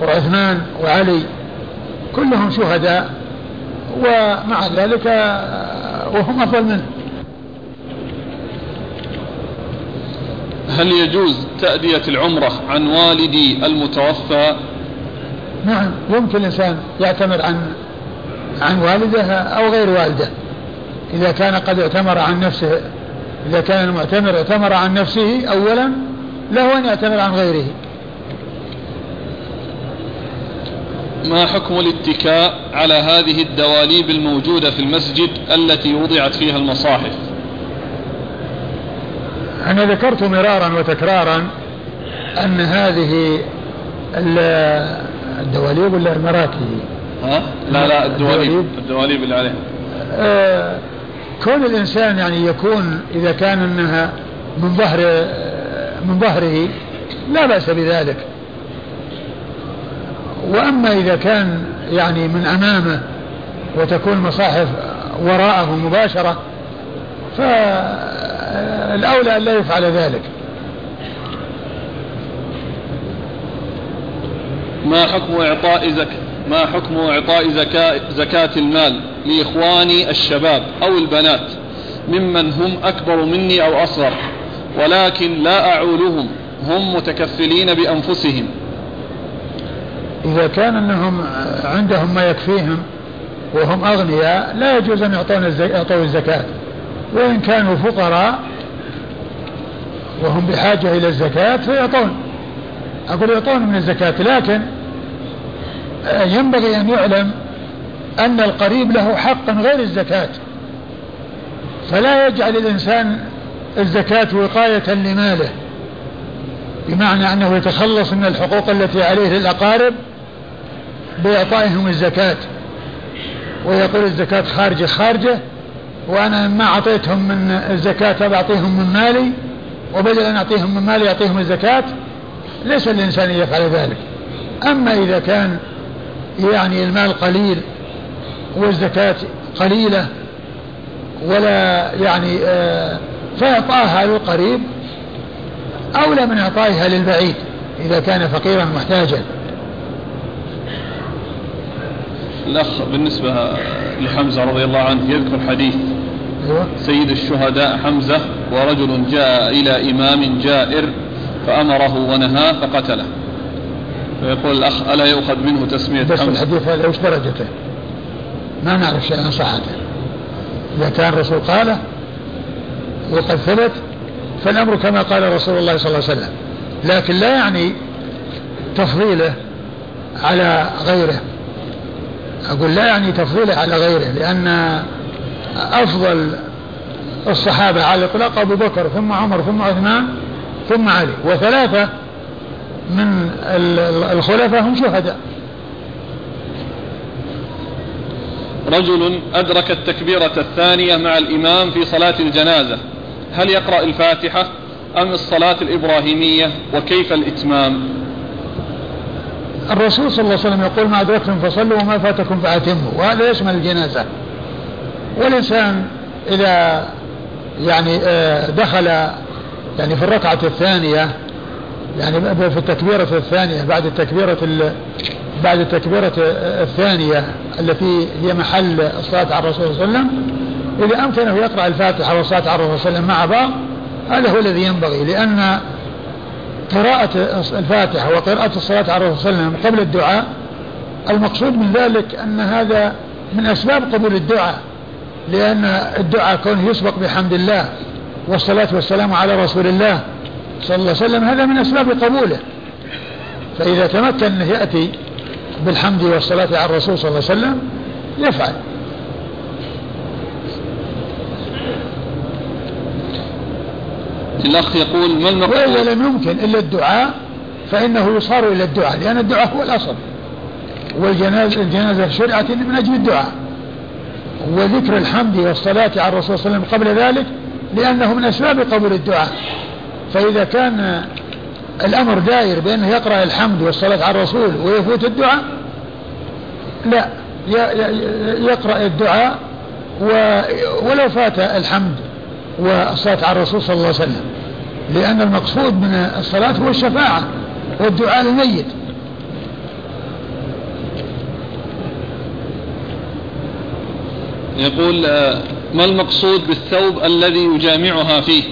وعثمان وعلي كلهم شهداء ومع ذلك وهم أفضل منه. هل يجوز تأدية العمرة عن والدي المتوفى نعم يمكن الإنسان يعتمر عن عن والده أو غير والده. إذا كان قد اعتمر عن نفسه إذا كان المعتمر اعتمر عن نفسه أولا له أن يعتمر عن غيره. ما حكم الاتكاء على هذه الدواليب الموجودة في المسجد التي وضعت فيها المصاحف؟ أنا ذكرت مرارا وتكرارا أن هذه الدواليب ولا المراكي؟ ها؟ لا لا الدواليب. الدواليب. اللي عليها آه كون الإنسان يعني يكون إذا كان أنها من ظهر من ظهره لا بأس بذلك. وأما إذا كان يعني من أمامه وتكون مصاحف وراءه مباشرة فالأولى أن لا يفعل ذلك. ما حكم إعطاء زك ما حكم إعطاء زكاة, زكاة المال لإخواني الشباب أو البنات ممن هم أكبر مني أو أصغر ولكن لا أعولهم هم متكفلين بأنفسهم. إذا كان أنهم عندهم ما يكفيهم وهم أغنياء لا يجوز أن يعطون يعطوا الزكاة. وإن كانوا فقراء وهم بحاجة إلى الزكاة فيعطون. أقول يعطون من الزكاة لكن ينبغي أن يعلم أن القريب له حقا غير الزكاة. فلا يجعل الإنسان الزكاة وقاية لماله بمعنى أنه يتخلص من الحقوق التي عليه للأقارب بإعطائهم الزكاة. ويقول الزكاة خارجة خارجة وأنا ما أعطيتهم من الزكاة بعطيهم من مالي وبدل أن أعطيهم من مالي أعطيهم الزكاة. ليس الإنسان يفعل ذلك أما إذا كان يعني المال قليل والزكاة قليلة ولا يعني آه فإعطاها للقريب أولى من إعطائها للبعيد إذا كان فقيرا محتاجا الأخ بالنسبة لحمزة رضي الله عنه يذكر حديث أيوة. سيد الشهداء حمزة ورجل جاء إلى إمام جائر فأمره ونهاه فقتله. فيقول الأخ ألا يؤخذ منه تسمية بس حمزة؟ الحديث هذا وش درجته؟ ما نعرف عن صحته إذا كان الرسول قاله وقد ثبت فالأمر كما قال رسول الله صلى الله عليه وسلم. لكن لا يعني تفضيله على غيره. أقول لا يعني تفضيله على غيره لأن أفضل الصحابة على الإطلاق أبو بكر ثم عمر ثم عثمان ثم علي. وثلاثة من الخلفاء هم شهداء. رجل أدرك التكبيرة الثانية مع الإمام في صلاة الجنازة. هل يقرأ الفاتحة أم الصلاة الإبراهيمية؟ وكيف الإتمام؟ الرسول صلى الله عليه وسلم يقول ما أدركتم فصلوا وما فاتكم فأتموا. وهذا يشمل الجنازة. والإنسان إذا يعني آه، دخل يعني في الركعة الثانية يعني في التكبيرة الثانية بعد التكبيرة بعد التكبيرة الثانية التي هي محل الصلاة على الرسول صلى الله عليه وسلم إذا أمكنه يقرأ الفاتحة والصلاة على الرسول صلى الله عليه وسلم مع بعض هذا هو الذي ينبغي لأن قراءة الفاتحة وقراءة الصلاة على الرسول صلى الله عليه وسلم قبل الدعاء المقصود من ذلك أن هذا من أسباب قبول الدعاء لأن الدعاء كونه يسبق بحمد الله والصلاة والسلام على رسول الله صلى الله عليه وسلم هذا من أسباب قبوله. فإذا تمكن أنه يأتي بالحمد والصلاة على الرسول صلى الله عليه وسلم يفعل. الأخ يقول ما المقصود؟ وإذا لم يمكن إلا الدعاء فإنه يصار إلى الدعاء لأن الدعاء هو الأصل. والجنازة الجنازة شرعت من أجل الدعاء. وذكر الحمد والصلاة على الرسول صلى الله عليه وسلم قبل ذلك لأنه من أسباب قبول الدعاء. فإذا كان الأمر داير بأنه يقرأ الحمد والصلاة على الرسول ويفوت الدعاء لا يقرأ الدعاء ولو فات الحمد والصلاة على الرسول صلى الله عليه وسلم. لأن المقصود من الصلاة هو الشفاعة والدعاء للميت. يقول آه، ما المقصود بالثوب الذي يجامعها فيه؟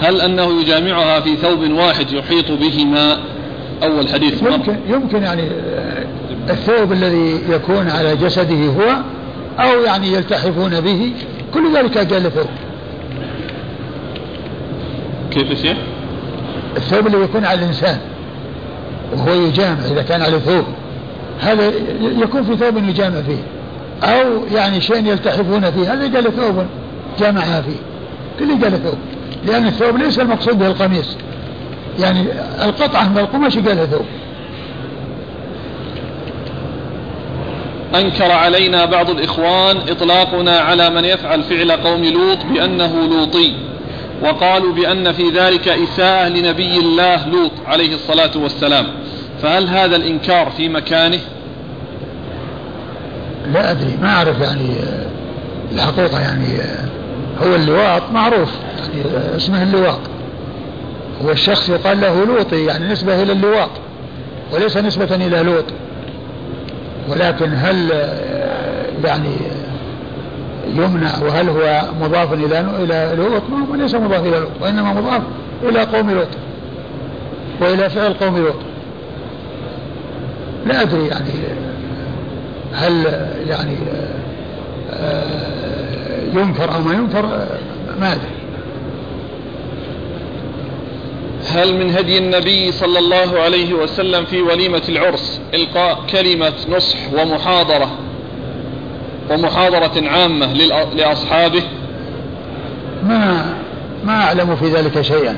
هل أنه يجامعها في ثوب واحد يحيط به ماء أول حديث يمكن, يمكن يعني الثوب الذي يكون على جسده هو أو يعني يلتحفون به كل ذلك قال ثوب كيف يا شيخ؟ الثوب اللي يكون على الإنسان وهو يجامع إذا كان على ثوب هذا يكون في ثوب يجامع فيه. أو يعني شيء يلتحفون فيه هذا قال ثوب؟ جامعها فيه. كل قال ثوب. لأن الثوب ليس المقصود به القميص. يعني القطعة من القماش قال ثوب. أنكر علينا بعض الإخوان إطلاقنا على من يفعل فعل قوم لوط بأنه لوطي وقالوا بأن في ذلك إساءة لنبي الله لوط عليه الصلاة والسلام. فهل هذا الإنكار في مكانه؟ لا أدري ما أعرف يعني الحقيقة يعني هو اللواط معروف يعني اسمه اللواط. هو الشخص يقال له لوطي يعني نسبة إلى اللواط وليس نسبة إلى لوط. ولكن هل يعني يمنع وهل هو مضاف إلى إلى لوط؟ ما ليس مضاف إلى لوط وإنما مضاف إلى قوم لوط وإلى فعل قوم لوط. لا أدري يعني هل يعني آه، ينكر أو ما ينكر ما أدري. هل من هدي النبي صلى الله عليه وسلم في وليمة العرس إلقاء كلمة نصح ومحاضرة ومحاضرة عامة لأصحابه؟ ما ما أعلم في ذلك شيئا.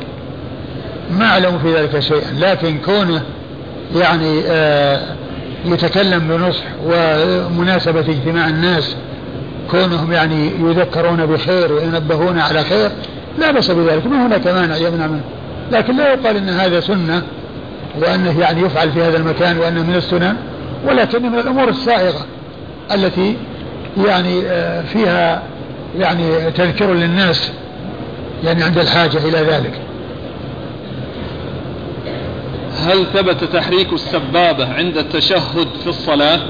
ما أعلم في ذلك شيئا. لكن كونه يعني آه يتكلم بنصح ومناسبة اجتماع الناس كونهم يعني يذكرون بخير وينبهون على خير لا بأس بذلك ما هناك مانع يمنع منه. لكن لا يقال إن هذا سنة وأنه يعني يفعل في هذا المكان وأنه من السنن ولكن من الأمور السائغة التي يعني آه، فيها يعني تذكير للناس يعني عند الحاجة إلى ذلك. هل ثبت تحريك السبابة عند التشهد في الصلاة؟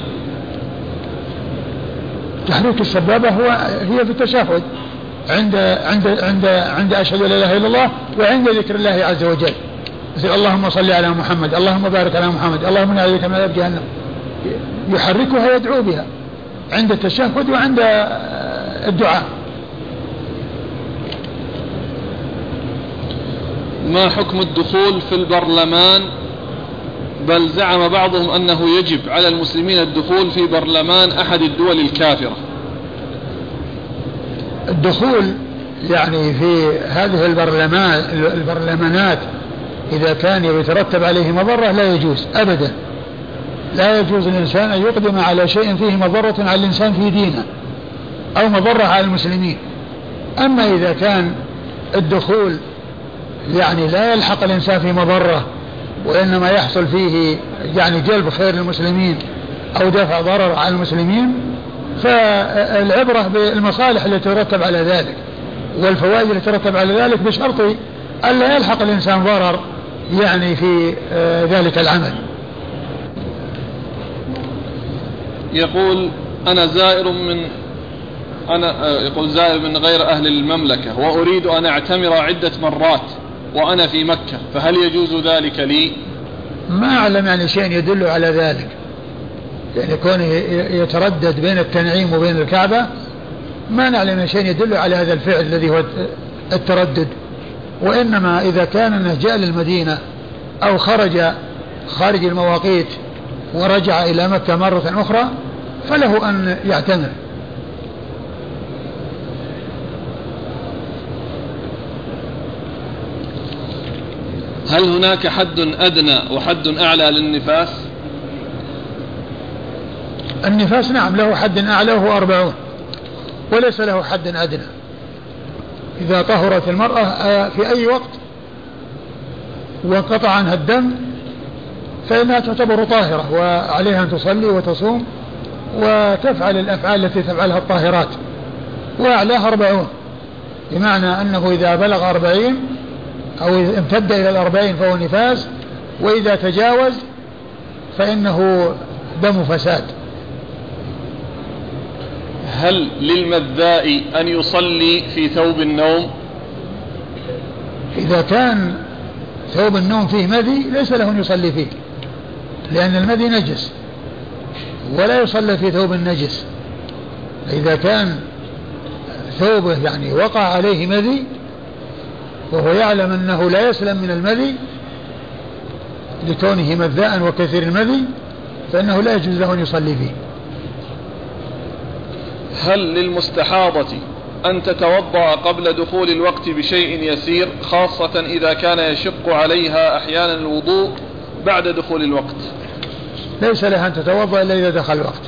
تحريك السبابة هو هي في التشهد. عند عند عند عند أشهد لا إله إلا الله وعند ذكر الله عز وجل. مثل اللهم صل على محمد اللهم بارك على محمد اللهم اعوذ بك من جهنم. يحركها يدعو بها. عند التشهد وعند الدعاء. ما حكم الدخول في البرلمان؟ بل زعم بعضهم أنه يجب على المسلمين الدخول في برلمان أحد الدول الكافرة. الدخول يعني في هذه البرلمان البرلمانات إذا كان يترتب عليه مضرة لا يجوز أبدا. لا يجوز للإنسان أن يقدم على شيء فيه مضرة على الإنسان في دينه أو مضرة على المسلمين. أما إذا كان الدخول يعني لا يلحق الإنسان في مضرة وإنما يحصل فيه يعني جلب خير للمسلمين أو دفع ضرر على المسلمين فالعبرة بالمصالح التي ترتب على ذلك والفوائد التي ترتب على ذلك بشرط ألا يلحق الإنسان ضرر يعني في آه، ذلك العمل. يقول أنا زائر من أنا آه، يقول زائر من غير أهل المملكة وأريد أن أعتمر عدة مرات وأنا في مكة فهل يجوز ذلك لي؟ ما أعلم يعني شيء يدل على ذلك. يعني كونه يتردد بين التنعيم وبين الكعبة ما نعلم شيء يدل على هذا الفعل الذي هو التردد. وإنما إذا كان أنه جاء للمدينة أو خرج خارج المواقيت ورجع إلى مكة مرة أخرى فله أن يعتمر. هل هناك حد أدنى وحد أعلى للنفاس؟ النفاس نعم له حد أعلى وهو أربعون وليس له حد أدنى. إذا طهرت المرأة آه، في أي وقت وانقطع عنها الدم فإنها تعتبر طاهرة وعليها أن تصلي وتصوم وتفعل الأفعال التي تفعلها الطاهرات وأعلاها أربعون. بمعنى أنه إذا بلغ أربعين أو امتد إلى الأربعين فهو نفاس وإذا تجاوز فإنه دم فساد. هل للمذاء أن يصلي في ثوب النوم؟ إذا كان ثوب النوم فيه مذي ليس له أن يصلي فيه لأن المذي نجس ولا يصلى في ثوب النجس فإذا كان ثوبه يعني وقع عليه مذي وهو يعلم أنه لا يسلم من المذي لكونه مذاء وكثير المذي فإنه لا يجوز له أن يصلي فيه. هل للمستحاضة أن تتوضأ قبل دخول الوقت بشيء يسير خاصة إذا كان يشق عليها أحيانا الوضوء بعد دخول الوقت؟ ليس لها أن تتوضأ إلا إذا دخل الوقت.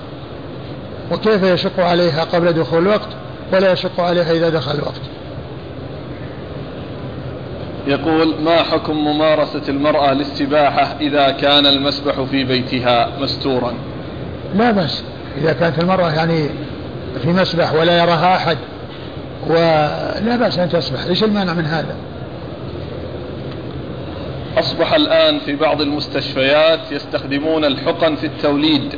وكيف يشق عليها قبل دخول الوقت ولا يشق عليها إذا دخل الوقت؟ يقول ما حكم ممارسة المرأة للسباحة إذا كان المسبح في بيتها مستورا؟ لا بأس. إذا كانت المرأة يعني في مسبح ولا يراها أحد ولا بأس أن تسبح. إيش المانع من هذا؟ أصبح الآن في بعض المستشفيات يستخدمون الحقن في التوليد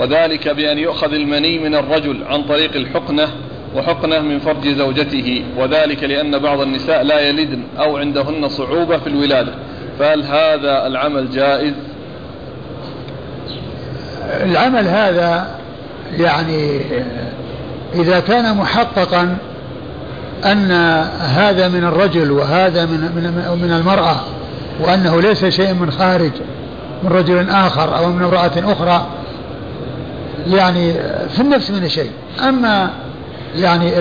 وذلك بأن يؤخذ المني من الرجل عن طريق الحقنة وحقنة من فرج زوجته وذلك لأن بعض النساء لا يلدن أو عندهن صعوبة في الولادة. فهل هذا العمل جائز؟ العمل هذا يعني إذا كان محققا أن هذا من الرجل وهذا من من من المرأة وأنه ليس شيء من خارج من رجل آخر أو من امرأة أخرى يعني في النفس من شيء. أما يعني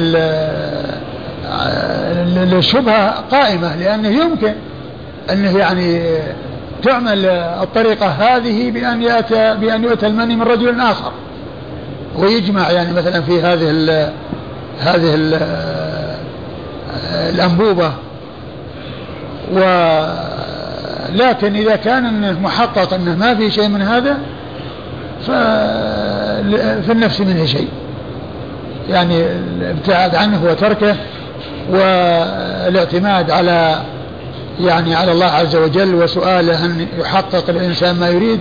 الشبهة قائمة لأنه يمكن أنه يعني تعمل الطريقة هذه بأن يأتى بأن يؤتى المني من رجل آخر. ويجمع يعني مثلا في هذه ال هذه ال الأنبوبة. ولكن إذا كان أنه محقق أنه ما في شيء من هذا ففي النفس منه شيء. يعني الابتعاد عنه وتركه والاعتماد على يعني على الله عز وجل وسؤاله أن يحقق الإنسان ما يريد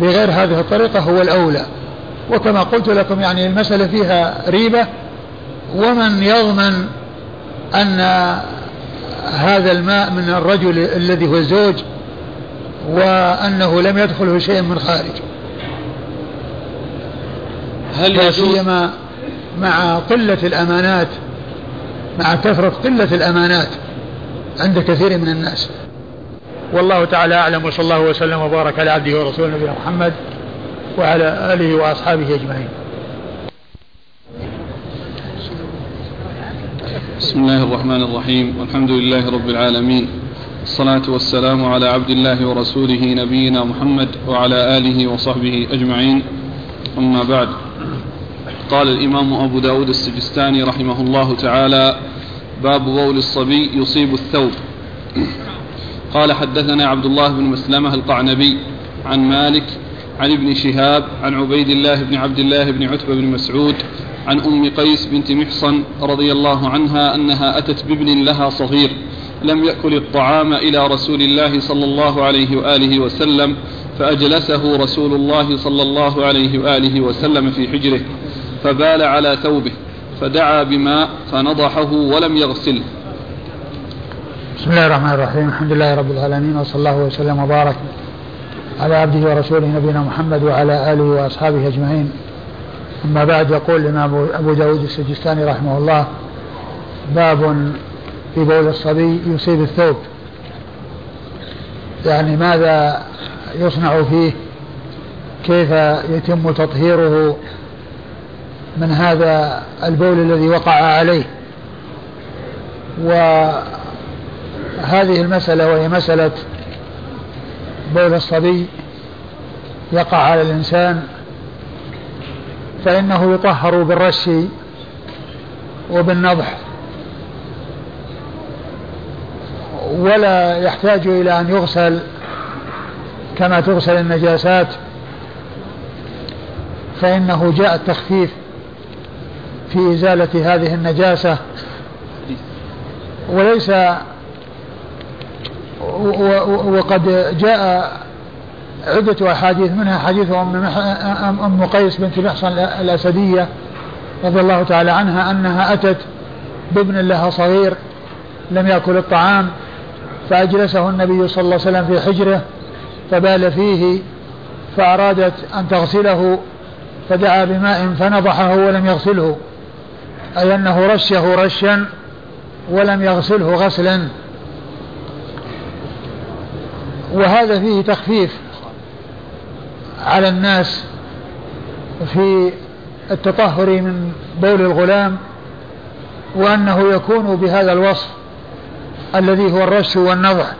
بغير هذه الطريقة هو الأولى. وكما قلت لكم يعني المسألة فيها ريبة. ومن يضمن أن هذا الماء من الرجل الذي هو الزوج وأنه لم يدخله شيء من خارج. هل لا سيما مع قلة الأمانات مع كثرة قلة الأمانات عند كثير من الناس. والله تعالى أعلم وصلى الله وسلم وبارك على عبده ورسوله نبينا محمد وعلى آله وأصحابه أجمعين. بسم الله الرحمن الرحيم والحمد لله رب العالمين الصلاة والسلام على عبد الله ورسوله نبينا محمد وعلى آله وصحبه أجمعين. أما بعد قال الإمام أبو داود السجستاني رحمه الله تعالى باب بول الصبي يصيب الثوب. قال حدثنا عبد الله بن مسلمة القعنبي عن مالك عن ابن شهاب عن عبيد الله بن عبد الله بن عتبة بن مسعود عن أم قيس بنت محصن رضي الله عنها أنها أتت بابن لها صغير لم يأكل الطعام إلى رسول الله صلى الله عليه وآله وسلم فأجلسه رسول الله صلى الله عليه وآله وسلم في حجره. فبال على ثوبه فدعا بماء فنضحه ولم يغسله بسم الله الرحمن الرحيم. الحمد لله رب العالمين وصلى الله وسلم وبارك على عبده ورسوله نبينا محمد وعلى آله وأصحابه أجمعين. أما بعد يقول الإمام أبو داود السجستاني رحمه الله باب في بول الصبي يصيب الثوب. يعني ماذا يصنع فيه؟ كيف يتم تطهيره؟ من هذا البول الذي وقع عليه. وهذه المسألة وهي مسألة بول الصبي يقع على الإنسان فإنه يطهر بالرش وبالنضح. ولا يحتاج إلى أن يغسل كما تغسل النجاسات فإنه جاء التخفيف. في إزالة هذه النجاسة. وليس وقد جاء عدة أحاديث منها حديث أم, أم قيس بنت محصن الأسدية رضي الله تعالى عنها أنها أتت بابن لها صغير لم يأكل الطعام فأجلسه النبي صلى الله عليه وسلم في حجره فبال فيه فأرادت أن تغسله فدعا بماء فنضحه ولم يغسله. أي أنه رشه رشا ولم يغسله غسلا. وهذا فيه تخفيف على الناس في التطهر من بول الغلام وأنه يكون بهذا الوصف الذي هو الرش والنضح.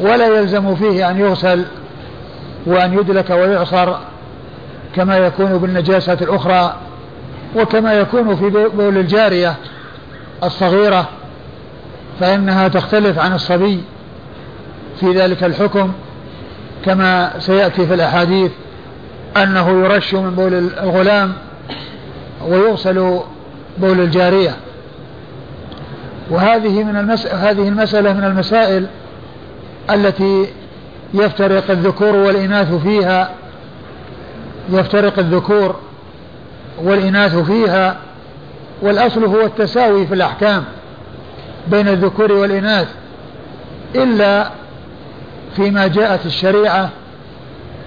ولا يلزم فيه أن يغسل وأن يدلك ويعصر كما يكون بالنجاسة الأخرى. وكما يكون في بول الجارية الصغيرة فإنها تختلف عن الصبي في ذلك الحكم كما سيأتي في الأحاديث أنه يرش من بول الغلام ويغسل بول الجارية. وهذه من المس... هذه المسألة من المسائل التي يفترق الذكور والإناث فيها يفترق الذكور والإناث فيها والأصل هو التساوي في الأحكام بين الذكور والإناث إلا فيما جاءت الشريعة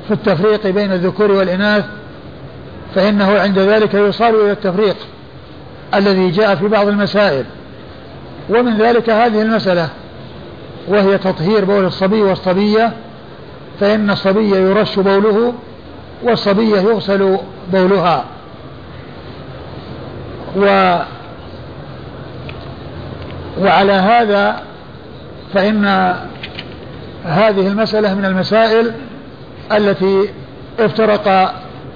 في التفريق بين الذكور والإناث فإنه عند ذلك يصار إلى التفريق الذي جاء في بعض المسائل. ومن ذلك هذه المسألة وهي تطهير بول الصبي والصبية فإن الصبي يرش بوله والصبية يغسل بولها. و وعلى هذا فإن هذه المسألة من المسائل التي افترق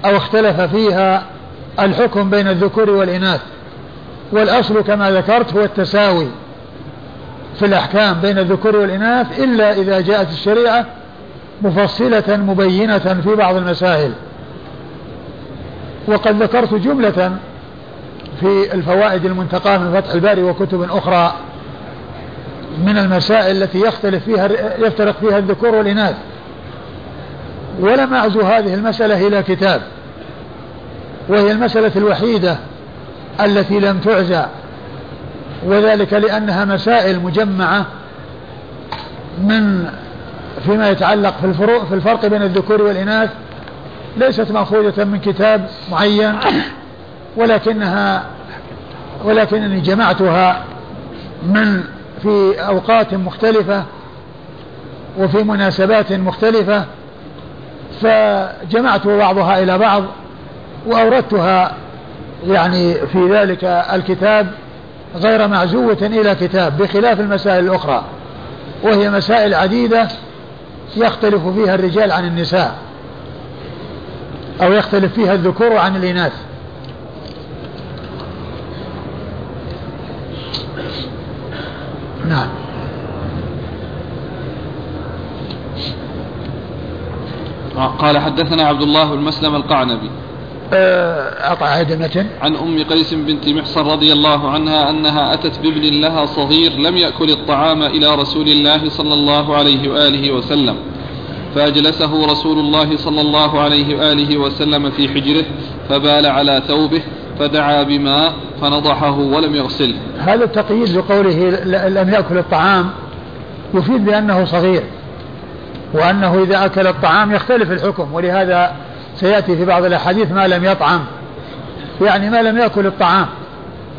أو اختلف فيها الحكم بين الذكور والإناث. والأصل كما ذكرت هو التساوي في الأحكام بين الذكور والإناث إلا إذا جاءت الشريعة مفصلة مبينة في بعض المسائل. وقد ذكرت جملة في الفوائد المنتقاة من فتح الباري وكتب أخرى من المسائل التي يختلف فيها يفترق فيها الذكور والإناث. ولم أعزو هذه المسألة إلى كتاب وهي المسألة الوحيدة التي لم تعزى وذلك لأنها مسائل مجمعة من فيما يتعلق في الفروق في الفرق بين الذكور والإناث ليست مأخوذة من كتاب معين. ولكنها ولكنني جمعتها من في أوقات مختلفة وفي مناسبات مختلفة فجمعت بعضها إلى بعض وأوردتها يعني في ذلك الكتاب غير معزوة إلى كتاب بخلاف المسائل الأخرى وهي مسائل عديدة يختلف فيها الرجال عن النساء أو يختلف فيها الذكور عن الإناث. نعم قال حدثنا عبد الله بن مسلم القعنبي. أعطى عهد المتن عن أم قيس بنت محصن رضي الله عنها أنها أتت بابن لها صغير لم يأكل الطعام إلى رسول الله صلى الله عليه وآله وسلم. فأجلسه رسول الله صلى الله عليه وآله وسلم في حجره فبال على ثوبه فدعا بماء فنضحه ولم يغسله هذا التقييد بقوله لم يأكل الطعام يفيد بأنه صغير وأنه إذا أكل الطعام يختلف الحكم ولهذا سيأتي في بعض الأحاديث ما لم يطعم يعني ما لم يأكل الطعام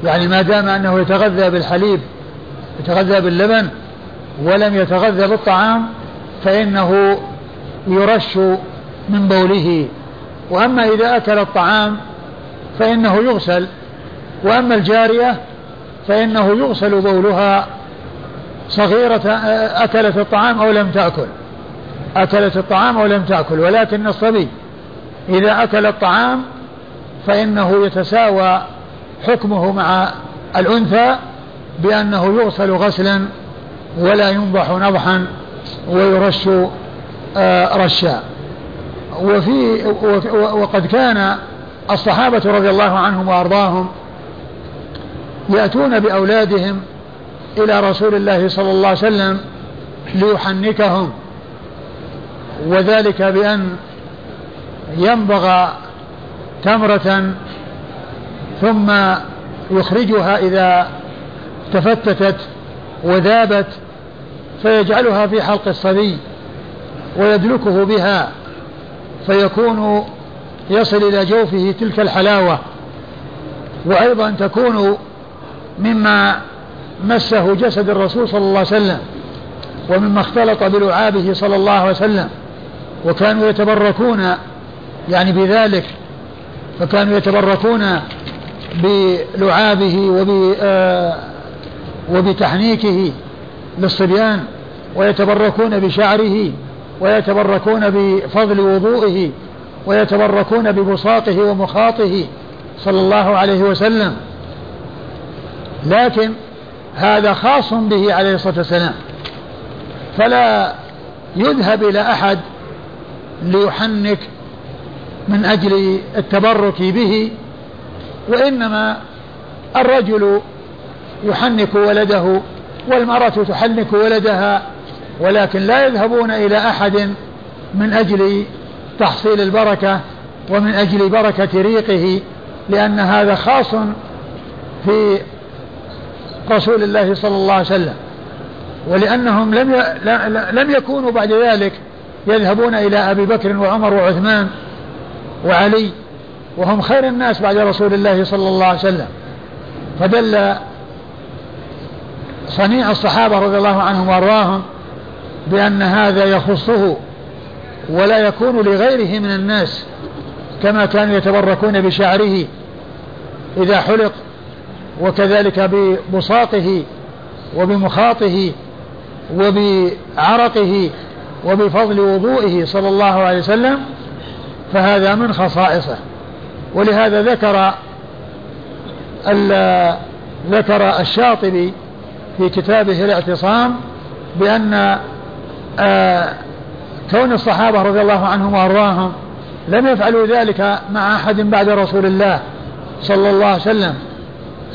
يعني ما دام أنه يتغذى بالحليب يتغذى باللبن ولم يتغذى بالطعام فإنه يرش من بوله. وأما إذا أكل الطعام فإنه يغسل وأما الجارية فإنه يغسل بولها صغيرة أكلت الطعام أو لم تأكل أكلت الطعام أو لم تأكل ولكن الصبي إذا أكل الطعام فإنه يتساوى حكمه مع الأنثى بأنه يغسل غسلا ولا ينضح نضحا ويرش آه، رشا. وفي وقد كان الصحابة رضي الله عنهم وأرضاهم يأتون بأولادهم إلى رسول الله صلى الله عليه وسلم ليحنكهم وذلك بأن ينبغ تمرة ثم يخرجها إذا تفتتت وذابت فيجعلها في حلق الصبي ويدلكه بها فيكون يصل إلى جوفه تلك الحلاوة وأيضا تكون مما مسه جسد الرسول صلى الله عليه وسلم ومما اختلط بلعابه صلى الله عليه وسلم وكانوا يتبركون يعني بذلك فكانوا يتبركون بلعابه وب آه وبتحنيكه للصبيان ويتبركون بشعره ويتبركون بفضل وضوئه ويتبركون ببساطه ومخاطه صلى الله عليه وسلم. لكن هذا خاص به عليه الصلاة والسلام. فلا يذهب إلى أحد ليحنك من أجل التبرك به وإنما الرجل يحنك ولده والمرأة تحنك ولدها ولكن لا يذهبون إلى أحد من أجل تحصيل البركة ومن أجل بركة ريقه لأن هذا خاص في رسول الله صلى الله عليه وسلم. ولأنهم لم لم يكونوا بعد ذلك يذهبون إلى أبي بكر وعمر وعثمان وعلي وهم خير الناس بعد رسول الله صلى الله عليه وسلم. فدل صنيع الصحابة رضي الله عنهم وأرضاهم بأن هذا يخصه ولا يكون لغيره من الناس كما كانوا يتبركون بشعره إذا حلق وكذلك ببساطه وبمخاطه وبعرقه وبفضل وضوئه صلى الله عليه وسلم فهذا من خصائصه. ولهذا ذكر ذكر الشاطبي في كتابه الاعتصام بأن آه، كون الصحابة رضي الله عنهم وأرضاهم لم يفعلوا ذلك مع أحد بعد رسول الله صلى الله عليه وسلم.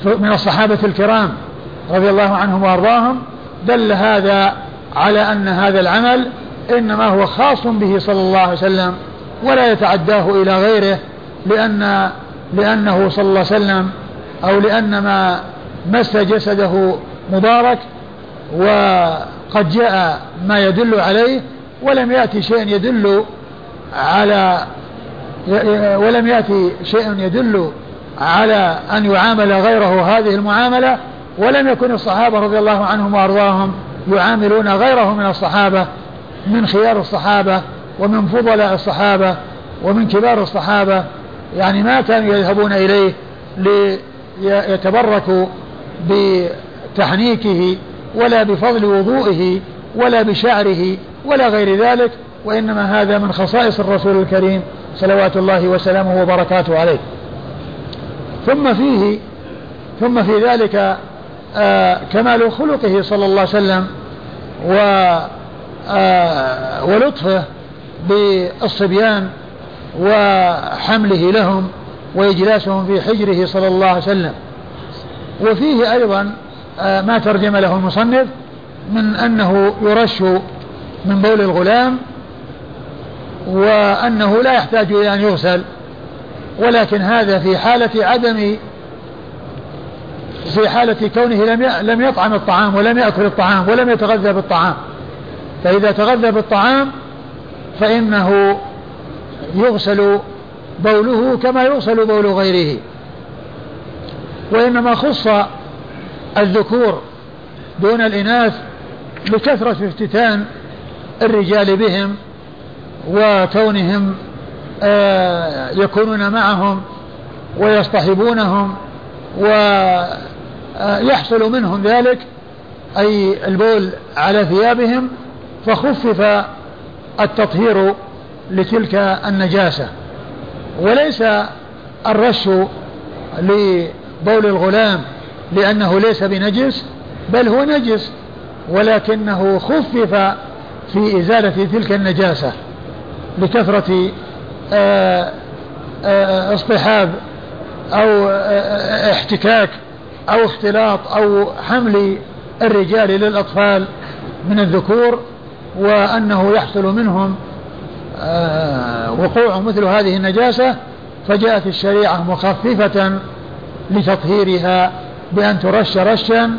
من الصحابة الكرام رضي الله عنهم وأرضاهم دل هذا على أن هذا العمل إنما هو خاص به صلى الله عليه وسلم ولا يتعداه إلى غيره لأن لأنه صلى الله عليه وسلم أو لأن ما مس جسده مبارك وقد جاء ما يدل عليه ولم يأتي شيء يدل على ولم يأتي شيء يدل على أن يعامل غيره هذه المعاملة ولم يكن الصحابة رضي الله عنهم وأرضاهم يعاملون غيره من الصحابة من خيار الصحابة ومن فضلاء الصحابة ومن كبار الصحابة. يعني ما كانوا يذهبون إليه ليتبركوا بتحنيكه ولا بفضل وضوئه ولا بشعره ولا غير ذلك وإنما هذا من خصائص الرسول الكريم صلوات الله وسلامه وبركاته عليه. ثم فيه ثم في ذلك آه كمال خلقه صلى الله عليه وسلم و آه ولطفه بالصبيان وحمله لهم وإجلاسهم في حجره صلى الله عليه وسلم. وفيه أيضا آه ما ترجم له المصنف من أنه يرش من بول الغلام وأنه لا يحتاج إلى أن يغسل. ولكن هذا في حالة عدم في حالة كونه لم لم يطعم الطعام ولم يأكل الطعام ولم يتغذى بالطعام. فإذا تغذى بالطعام فإنه يغسل بوله كما يغسل بول غيره. وإنما خص الذكور دون الإناث لكثرة افتتان الرجال بهم وكونهم آه، يكونون معهم ويصطحبونهم ويحصل منهم ذلك أي البول على ثيابهم فخفف التطهير لتلك النجاسة. وليس الرش لبول الغلام لأنه ليس بنجس بل هو نجس ولكنه خفف في إزالة تلك النجاسة لكثرة آه، آه، اصطحاب أو آه، احتكاك أو اختلاط أو حمل الرجال للأطفال من الذكور وأنه يحصل منهم وقوع مثل هذه النجاسة فجاءت الشريعة مخففة لتطهيرها بأن ترش رشا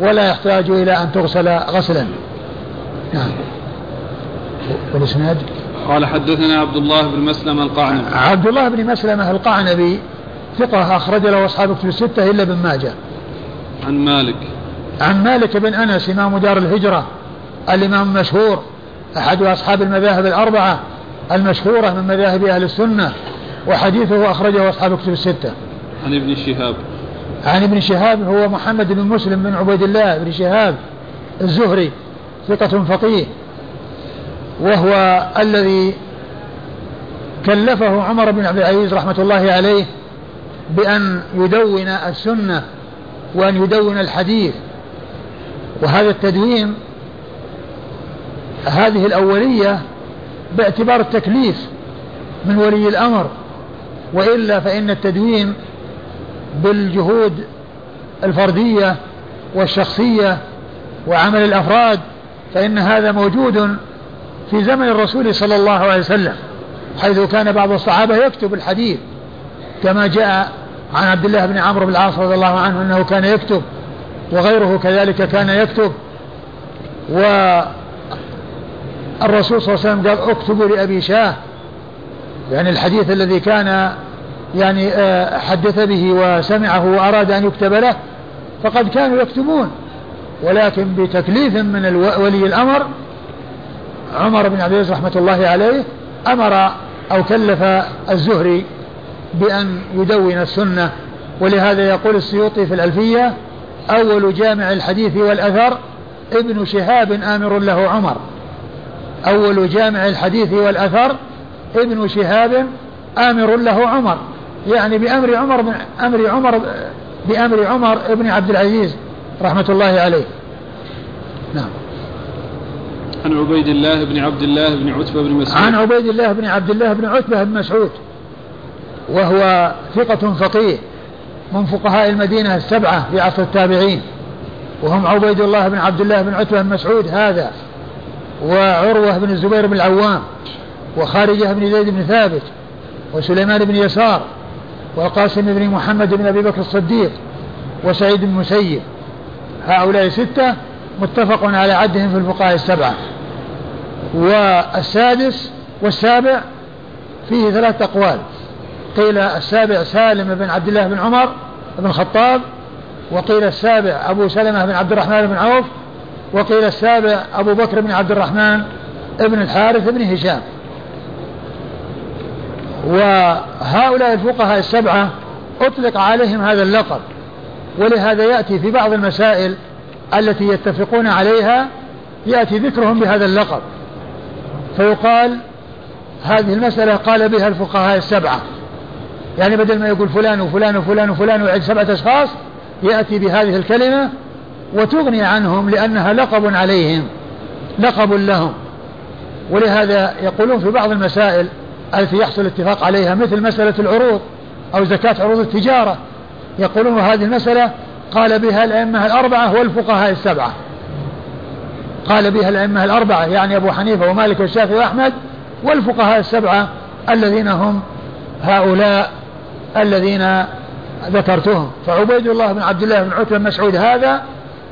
ولا يحتاج إلى أن تغسل غسلا. نعم. والإسناد؟ قال حدثنا عبد الله بن مسلم القعنبي. عبد الله بن مسلمة القعنبي ثقة أخرج له أصحاب في الستة إلا بن ماجه. عن مالك. عن مالك بن أنس إمام دار الهجرة الإمام المشهور أحد أصحاب المذاهب الأربعة المشهورة من مذاهب أهل السنة وحديثه أخرجه أصحاب كتب الستة. عن ابن شهاب. عن ابن شهاب هو محمد بن مسلم بن عبيد الله بن شهاب الزهري ثقة فقيه. وهو الذي كلفه عمر بن عبد العزيز رحمة الله عليه بأن يدون السنة وأن يدون الحديث. وهذا التدوين هذه الأولية باعتبار التكليف من ولي الأمر. وإلا فإن التدوين بالجهود الفردية والشخصية وعمل الأفراد فإن هذا موجود في زمن الرسول صلى الله عليه وسلم حيث كان بعض الصحابة يكتب الحديث كما جاء عن عبد الله بن عمرو بن العاص رضي الله عنه أنه كان يكتب وغيره كذلك كان يكتب. والرسول صلى الله عليه وسلم قال اكتبوا لأبي شاه. يعني الحديث الذي كان يعني آه، حدث به وسمعه وأراد أن يكتب له فقد كانوا يكتبون. ولكن بتكليف من ولي الأمر عمر بن عبد العزيز رحمة الله عليه أمر أو كلف الزهري بأن يدون السنة ولهذا يقول السيوطي في الألفية أول جامع الحديث والأثر ابن شهاب آمر له عمر. أول جامع الحديث والأثر ابن شهاب آمر له عمر. يعني بأمر عمر بن أمر عمر بأمر عمر ابن عبد العزيز رحمة الله عليه. نعم. عن عبيد الله بن عبد الله بن عتبة بن مسعود. عن عبيد الله بن عبد الله بن عتبة بن مسعود وهو ثقة فقيه من فقهاء المدينة السبعة في عصر التابعين وهم عبيد الله بن عبد الله بن عتبة بن مسعود هذا وعروة بن الزبير بن العوام وخارجة بن زيد بن ثابت وسليمان بن يسار والقاسم بن محمد بن أبي بكر الصديق وسعيد بن مسيب هؤلاء ستة متفق على عدهم في الفقهاء السبعة. والسادس والسابع فيه ثلاث أقوال. قيل السابع سالم بن عبد الله بن عمر بن الخطاب وقيل السابع أبو سلمة بن عبد الرحمن بن عوف وقيل السابع أبو بكر بن عبد الرحمن بن الحارث بن هشام. وهؤلاء الفقهاء السبعة أطلق عليهم هذا اللقب ولهذا يأتي في بعض المسائل التي يتفقون عليها يأتي ذكرهم بهذا اللقب. فيقال هذه المسألة قال بها الفقهاء السبعة. يعني بدل ما يقول فلان وفلان وفلان وفلان ويعد سبعة أشخاص يأتي بهذه الكلمة وتغني عنهم لأنها لقب عليهم لقب لهم. ولهذا يقولون في بعض المسائل التي يحصل الاتفاق عليها مثل مسألة العروض أو زكاة عروض التجارة. يقولون هذه المسألة قال بها الأئمة الأربعة والفقهاء السبعة. قال بها الأئمة الأربعة يعني أبو حنيفة ومالك والشافعي وأحمد والفقهاء السبعة الذين هم هؤلاء الذين ذكرتهم. فعبيد الله بن عبد الله بن عتبة مسعود هذا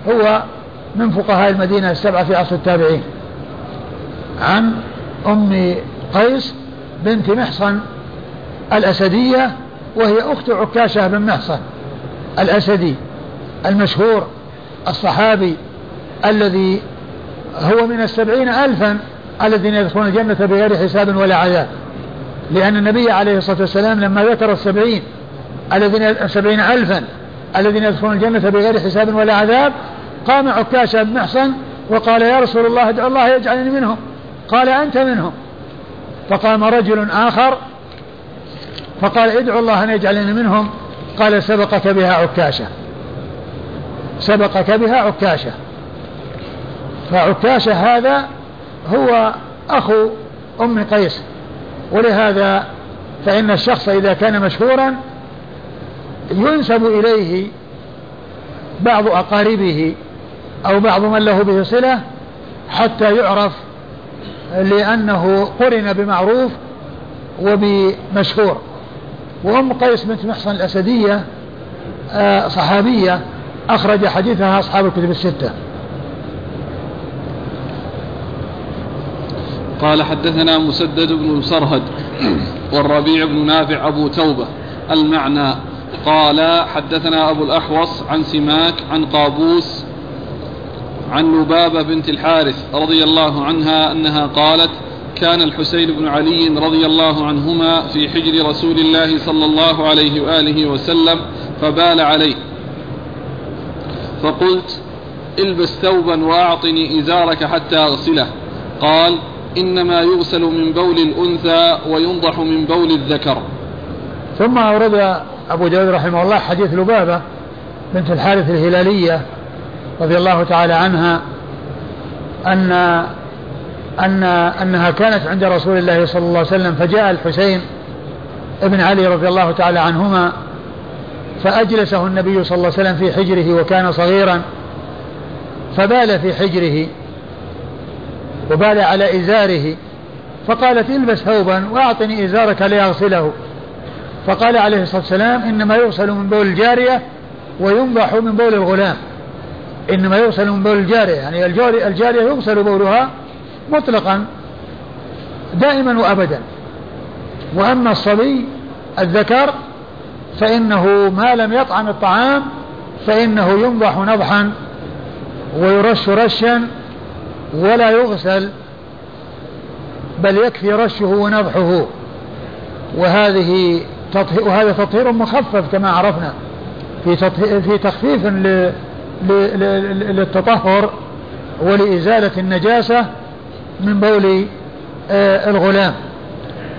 هو من فقهاء المدينة السبعة في عصر التابعين. عن أم قيس بنت محصن الأسدية وهي أخت عكاشة بن محصن الأسدي. المشهور الصحابي الذي هو من السبعين ألفا الذين يدخلون الجنة بغير حساب ولا عذاب. لأن النبي عليه الصلاة والسلام لما ذكر السبعين الذين السبعين ألفا الذين يدخلون الجنة بغير حساب ولا عذاب قام عكاشة بن محصن وقال يا رسول الله ادعو الله يجعلني منهم. قال أنت منهم. فقام رجل آخر فقال ادعو الله أن يجعلني منهم. قال سبقك بها عكاشة. سبقك بها عكاشة. فعكاشة هذا هو أخو أم قيس. ولهذا فإن الشخص إذا كان مشهورا ينسب إليه بعض أقاربه أو بعض من له به صلة حتى يعرف لأنه قرن بمعروف وبمشهور. وأم قيس بنت محصن الأسدية آه، صحابية. أخرج حديثها أصحاب الكتب الستة. قال حدثنا مسدد بن سرهد والربيع بن نافع أبو توبة المعنى. قال حدثنا أبو الأحوص عن سماك عن قابوس عن لبابة بنت الحارث رضي الله عنها أنها قالت كان الحسين بن علي رضي الله عنهما في حجر رسول الله صلى الله عليه وآله وسلم فبال عليه. فقلت البس ثوبا وأعطني إزارك حتى أغسله. قال إنما يغسل من بول الأنثى وينضح من بول الذكر. ثم أورد أبو داود رحمه الله حديث لبابة بنت الحارث الهلالية رضي الله تعالى عنها أن أن أنها كانت عند رسول الله صلى الله عليه وسلم فجاء الحسين ابن علي رضي الله تعالى عنهما فأجلسه النبي صلى الله عليه وسلم في حجره وكان صغيرا فبال في حجره وبال على إزاره فقالت إلبس ثوبا وأعطني إزارك لأغسله فقال عليه الصلاة والسلام إنما يغسل من بول الجارية وينضح من بول الغلام. إنما يغسل من بول الجارية يعني الجارية يغسل بولها مطلقا دائما وأبدا. وأما الصبي الذكر فإنه ما لم يطعم الطعام فإنه ينضح نضحا ويرش رشا ولا يغسل بل يكفي رشه ونضحه. وهذه تطهير وهذا تطهير مخفف كما عرفنا. في في تخفيف للتطهر ولإزالة النجاسة من بول آه، الغلام.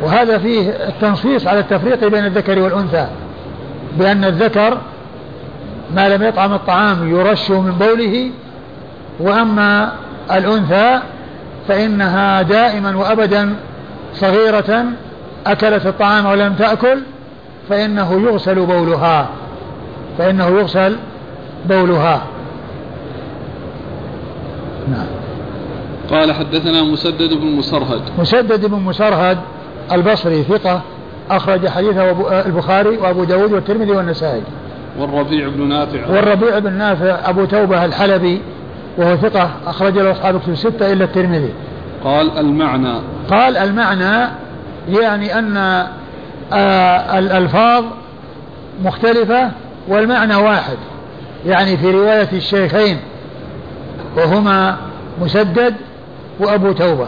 وهذا فيه التنصيص على التفريق بين الذكر والأنثى. بأن الذكر ما لم يطعم الطعام يرش من بوله وأما الأنثى فإنها دائما وأبدا صغيرة أكلت الطعام ولم تأكل فإنه يغسل بولها فإنه يغسل بولها. نعم. قال حدثنا مسدد بن مسرهد. مسدد بن مسرهد البصري ثقة أخرج حديثه البخاري وأبو داود والترمذي والنسائي. والربيع بن نافع. والربيع بن نافع أبو توبة الحلبي وهو ثقة أخرج له أصحاب كتب الستة إلا الترمذي. قال المعنى. قال المعنى يعني أن آه الألفاظ مختلفة والمعنى واحد. يعني في رواية الشيخين وهما مسدد وأبو توبة.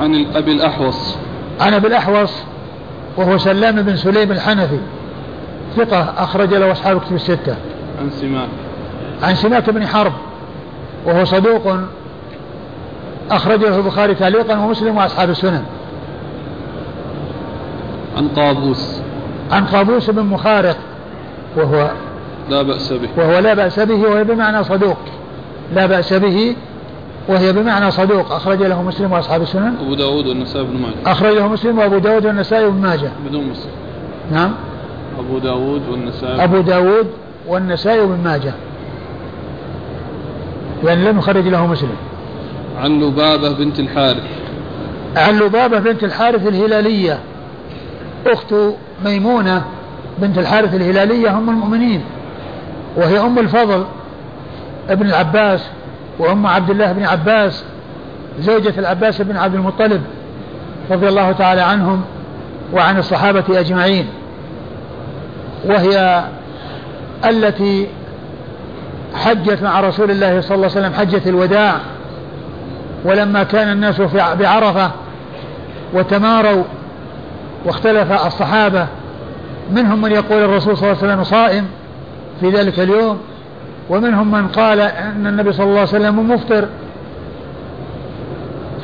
عن أبي الأحوص. عن أبي الأحوص وهو سلام بن سليم الحنفي. ثقة أخرج له أصحاب كتب الستة. عن سماك. عن سماك بن حرب وهو صدوق أخرجه البخاري تعليقا ومسلم وأصحاب السنن. عن قابوس عن قابوس بن مخارق وهو لا بأس به. وهو لا بأس به وهي بمعنى صدوق. لا بأس به وهي بمعنى صدوق. أخرج له مسلم وأصحاب السنن. أبو داود والنسائي بن ماجه. أخرجه مسلم وأبو داود والنسائي بن ماجه. بدون مسلم نعم. أبو داود والنسائي. أبو داود والنسائي بن ماجه. يعني لم يخرج له مسلم. عن لبابة بنت الحارث. عن لبابة بنت الحارث الهلالية. أخت ميمونة بنت الحارث الهلالية أم المؤمنين. وهي أم الفضل ابن العباس. وأم عبد الله بن عباس زوجة العباس بن عبد المطلب رضي الله تعالى عنهم وعن الصحابة أجمعين. وهي التي حجت مع رسول الله صلى الله عليه وسلم حجة الوداع. ولما كان الناس بعرفة وتماروا واختلف الصحابة منهم من يقول الرسول صلى الله عليه وسلم صائم في ذلك اليوم ومنهم من قال أن النبي صلى الله عليه وسلم مفطر.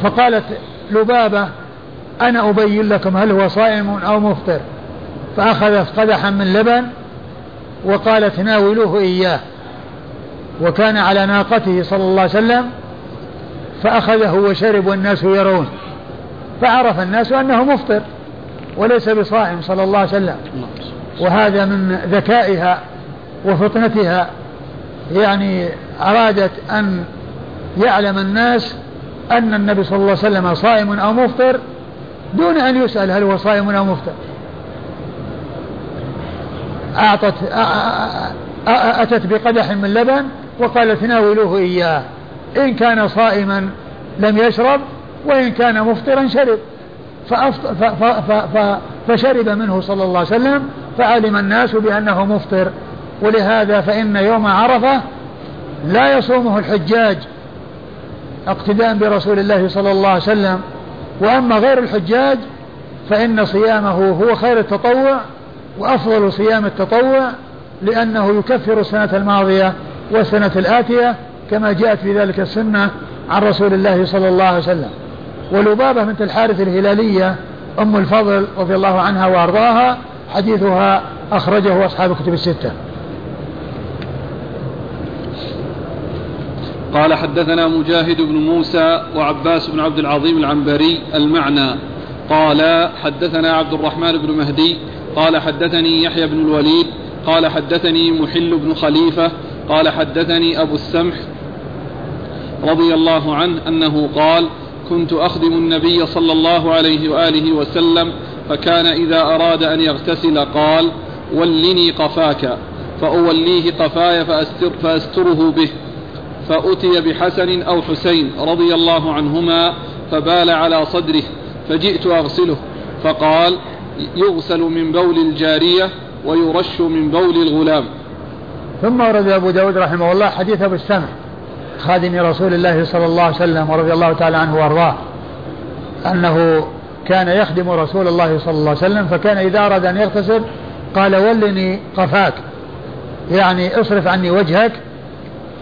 فقالت لبابة أنا أبين لكم هل هو صائم أو مفطر. فأخذت قدحا من لبن وقالت ناولوه إياه. وكان على ناقته صلى الله عليه وسلم فأخذه وشرب والناس يرون. فعرف الناس أنه مفطر وليس بصائم صلى الله عليه وسلم. وهذا من ذكائها وفطنتها. يعني أرادت أن يعلم الناس أن النبي صلى الله عليه وسلم صائم أو مفطر دون أن يسأل هل هو صائم أو مفطر. أعطت أتت بقدح من لبن وقالت ناولوه إياه. إن كان صائما لم يشرب وإن كان مفطرا شرب. فشرب منه صلى الله عليه وسلم فعلم الناس بأنه مفطر. ولهذا فإن يوم عرفة لا يصومه الحجاج اقتداء برسول الله صلى الله عليه وسلم. وأما غير الحجاج فإن صيامه هو خير التطوع وأفضل صيام التطوع لأنه يكفر السنة الماضية والسنة الآتية كما جاءت في ذلك السنة عن رسول الله صلى الله عليه وسلم. ولبابة بنت الحارث الهلالية أم الفضل رضي الله عنها وأرضاها حديثها أخرجه أصحاب الكتب الستة. قال حدثنا مجاهد بن موسى وعباس بن عبد العظيم العنبري المعنى. قال حدثنا عبد الرحمن بن مهدي قال حدثني يحيى بن الوليد قال حدثني محل بن خليفة قال حدثني أبو السمح رضي الله عنه أنه قال كنت أخدم النبي صلى الله عليه وآله وسلم فكان إذا أراد أن يغتسل قال ولني قفاك فأوليه قفاي فأستر فأستره به. فأتي بحسن أو حسين رضي الله عنهما فبال على صدره فجئت أغسله فقال يغسل من بول الجارية ويرش من بول الغلام. ثم ورد أبو داود رحمه الله حديث أبو السمع خادم رسول الله صلى الله عليه وسلم ورضي الله تعالى عنه وأرضاه أنه كان يخدم رسول الله صلى الله عليه وسلم فكان إذا أراد أن يغتسل قال ولني قفاك يعني اصرف عني وجهك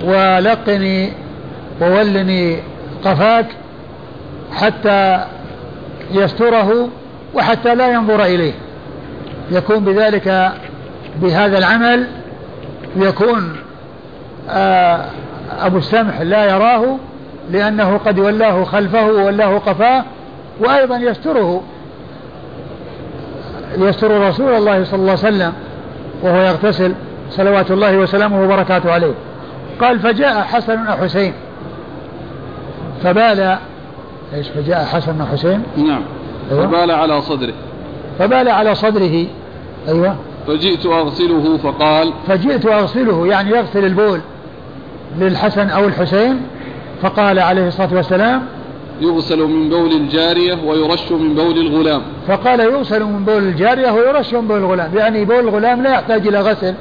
ولقني وولني قفاك حتى يستره وحتى لا ينظر إليه. يكون بذلك بهذا العمل يكون آه أبو السمح لا يراه لأنه قد ولاه خلفه وولاه قفاه وأيضا يستره يستر رسول الله صلى الله عليه وسلم وهو يغتسل صلوات الله وسلامه وبركاته عليه. قال فجاء حسن وحسين فبال إيش فجاء حسن وحسين نعم. أيوة. فبال على صدره. فبال على صدره. أيوة. فجئت أغسله فقال فجئت أغسله يعني يغسل البول للحسن أو الحسين فقال عليه الصلاة والسلام يغسل من بول الجارية ويرش من بول الغلام. فقال يغسل من بول الجارية ويرش من بول الغلام يعني بول الغلام لا يحتاج إلى غسل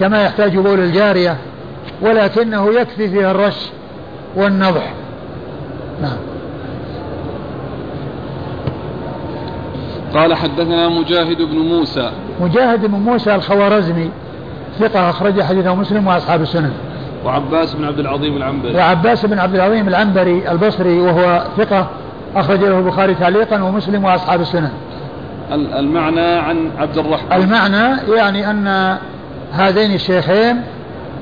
كما يحتاج بول الجارية. ولكنه يكفي فيها الرش والنضح. نعم. قال حدثنا مجاهد بن موسى. مجاهد بن موسى الخوارزمي ثقة أخرج حديثه مسلم وأصحاب السنن. وعباس بن عبد العظيم العنبري. وعباس بن عبد العظيم العنبري البصري وهو ثقة أخرج له البخاري تعليقا ومسلم وأصحاب السنن. المعنى عن عبد الرحمن. المعنى يعني أن هذين الشيخين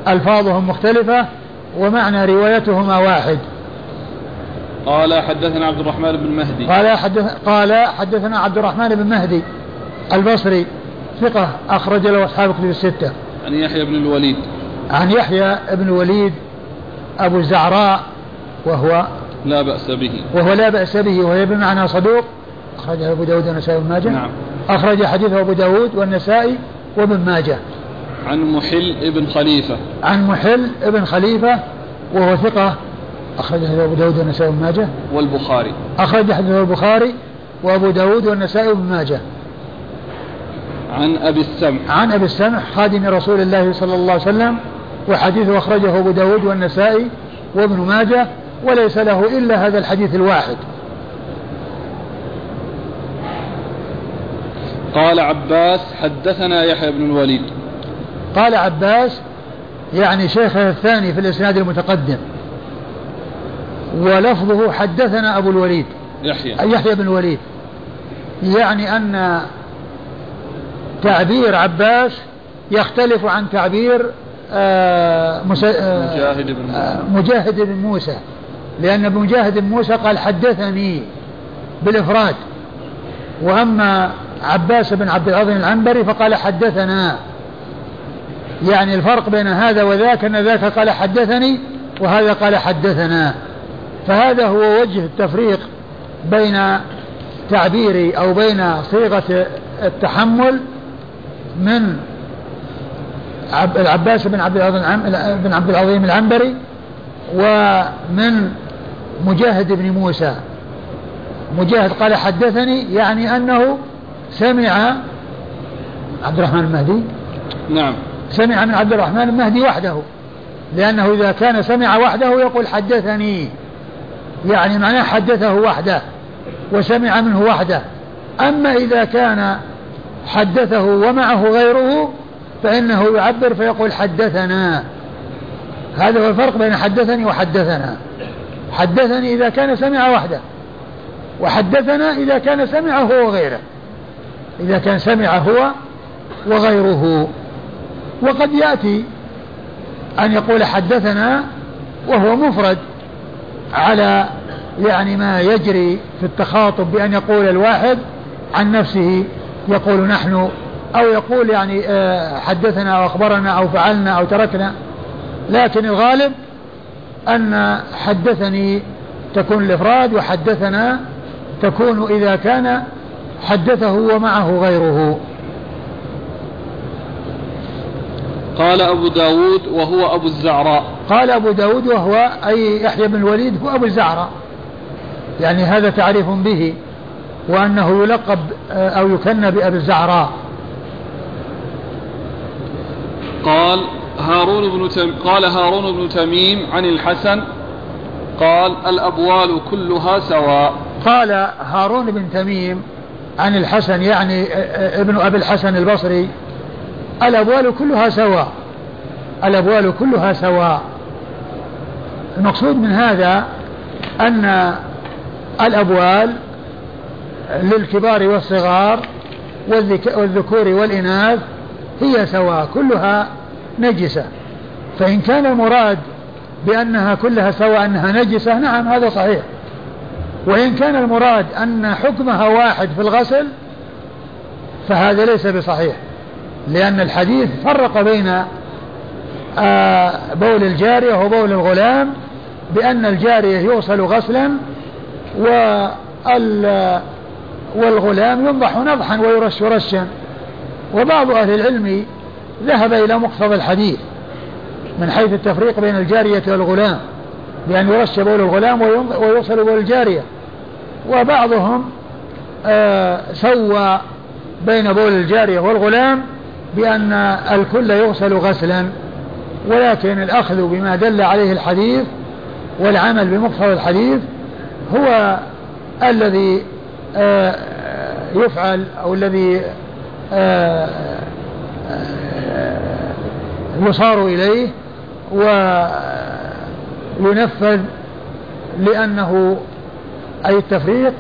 ألفاظهم مختلفة ومعنى روايتهما واحد. قال حدثنا عبد الرحمن بن مهدي. قال حدث قال حدثنا عبد الرحمن بن مهدي البصري ثقة أخرج له أصحاب كتب الستة. عن يحيى بن الوليد. عن يحيى بن الوليد أبو الزعراء وهو لا بأس به. وهو لا بأس به وهي بمعنى صدوق. أخرجه أبو داود والنسائي وابن ماجه. نعم. أخرج حديثه أبو داود والنسائي وابن ماجه. عن محل ابن خليفة. عن محل ابن خليفة وهو ثقة. أخرجه أبو داود والنسائي وابن ماجه. والبخاري. أخرج حديثه البخاري وأبو داود والنسائي وابن ماجه. عن أبي السمح. عن أبي السمح خادم رسول الله صلى الله عليه وسلم وحديثه أخرجه أبو داود والنسائي وابن ماجه وليس له إلا هذا الحديث الواحد. قال عباس حدثنا يحيى بن الوليد. قال عباس يعني شيخه الثاني في الإسناد المتقدم ولفظه حدثنا أبو الوليد يحيى. يحيى بن الوليد. يعني أن تعبير عباس يختلف عن تعبير آه، آه، مجاهد بن موسى. آه، مجاهد بن موسى. لأن مجاهد بن موسى قال حدثني بالإفراد. وأما عباس بن عبد العظيم العنبري فقال حدثنا. يعني الفرق بين هذا وذاك أن ذاك قال حدثني وهذا قال حدثنا. فهذا هو وجه التفريق بين تعبيري أو بين صيغة التحمل من العباس بن عبد العظيم بن عبد العظيم العنبري ومن مجاهد بن موسى. مجاهد قال حدثني يعني أنه سمع عبد الرحمن المهدي. نعم. سمع من عبد الرحمن المهدي وحده. لأنه إذا كان سمع وحده يقول حدثني. يعني معناه حدثه وحده وسمع منه وحده. أما إذا كان حدثه ومعه غيره فإنه يعبر فيقول حدثنا. هذا هو الفرق بين حدثني وحدثنا. حدثني إذا كان سمع وحده. وحدثنا إذا كان سمع هو وغيره. إذا كان سمع هو وغيره. وقد يأتي أن يقول حدثنا وهو مفرد على يعني ما يجري في التخاطب بأن يقول الواحد عن نفسه يقول نحن أو يقول يعني آه، حدثنا أو أخبرنا أو فعلنا أو تركنا. لكن الغالب أن حدثني تكون الإفراد وحدثنا تكون إذا كان حدثه ومعه غيره. قال أبو داود وهو أبو الزعراء. قال أبو داود وهو أي يحيى بن الوليد هو أبو الزعراء. يعني هذا تعريف به وأنه يلقب أو يكنى بأبي الزعراء. قال هارون بن تم قال هارون بن تميم عن الحسن قال الأبوال كلها سواء. قال هارون بن تميم عن الحسن يعني ابن أبي الحسن البصري الأبوال كلها سواء. الأبوال كلها سواء. المقصود من هذا أن الأبوال للكبار والصغار والذكور والإناث هي سواء كلها نجسة. فإن كان المراد بأنها كلها سواء أنها نجسة نعم هذا صحيح. وإن كان المراد أن حكمها واحد في الغسل فهذا ليس بصحيح. لأن الحديث فرق بين آه، بول الجارية وبول الغلام بأن الجارية يوصل غسلا والغلام ينضح نضحا ويرش رشا. وبعض أهل العلم ذهب إلى مقتضى الحديث من حيث التفريق بين الجارية والغلام بأن يرش بول الغلام ويوصل بول الجارية. وبعضهم آه سوى بين بول الجارية والغلام بأن الكل يغسل غسلا ولكن الأخذ بما دل عليه الحديث والعمل بمقتضى الحديث هو الذي آه يفعل أو الذي آه يصار إليه وينفذ لأنه أي التفريق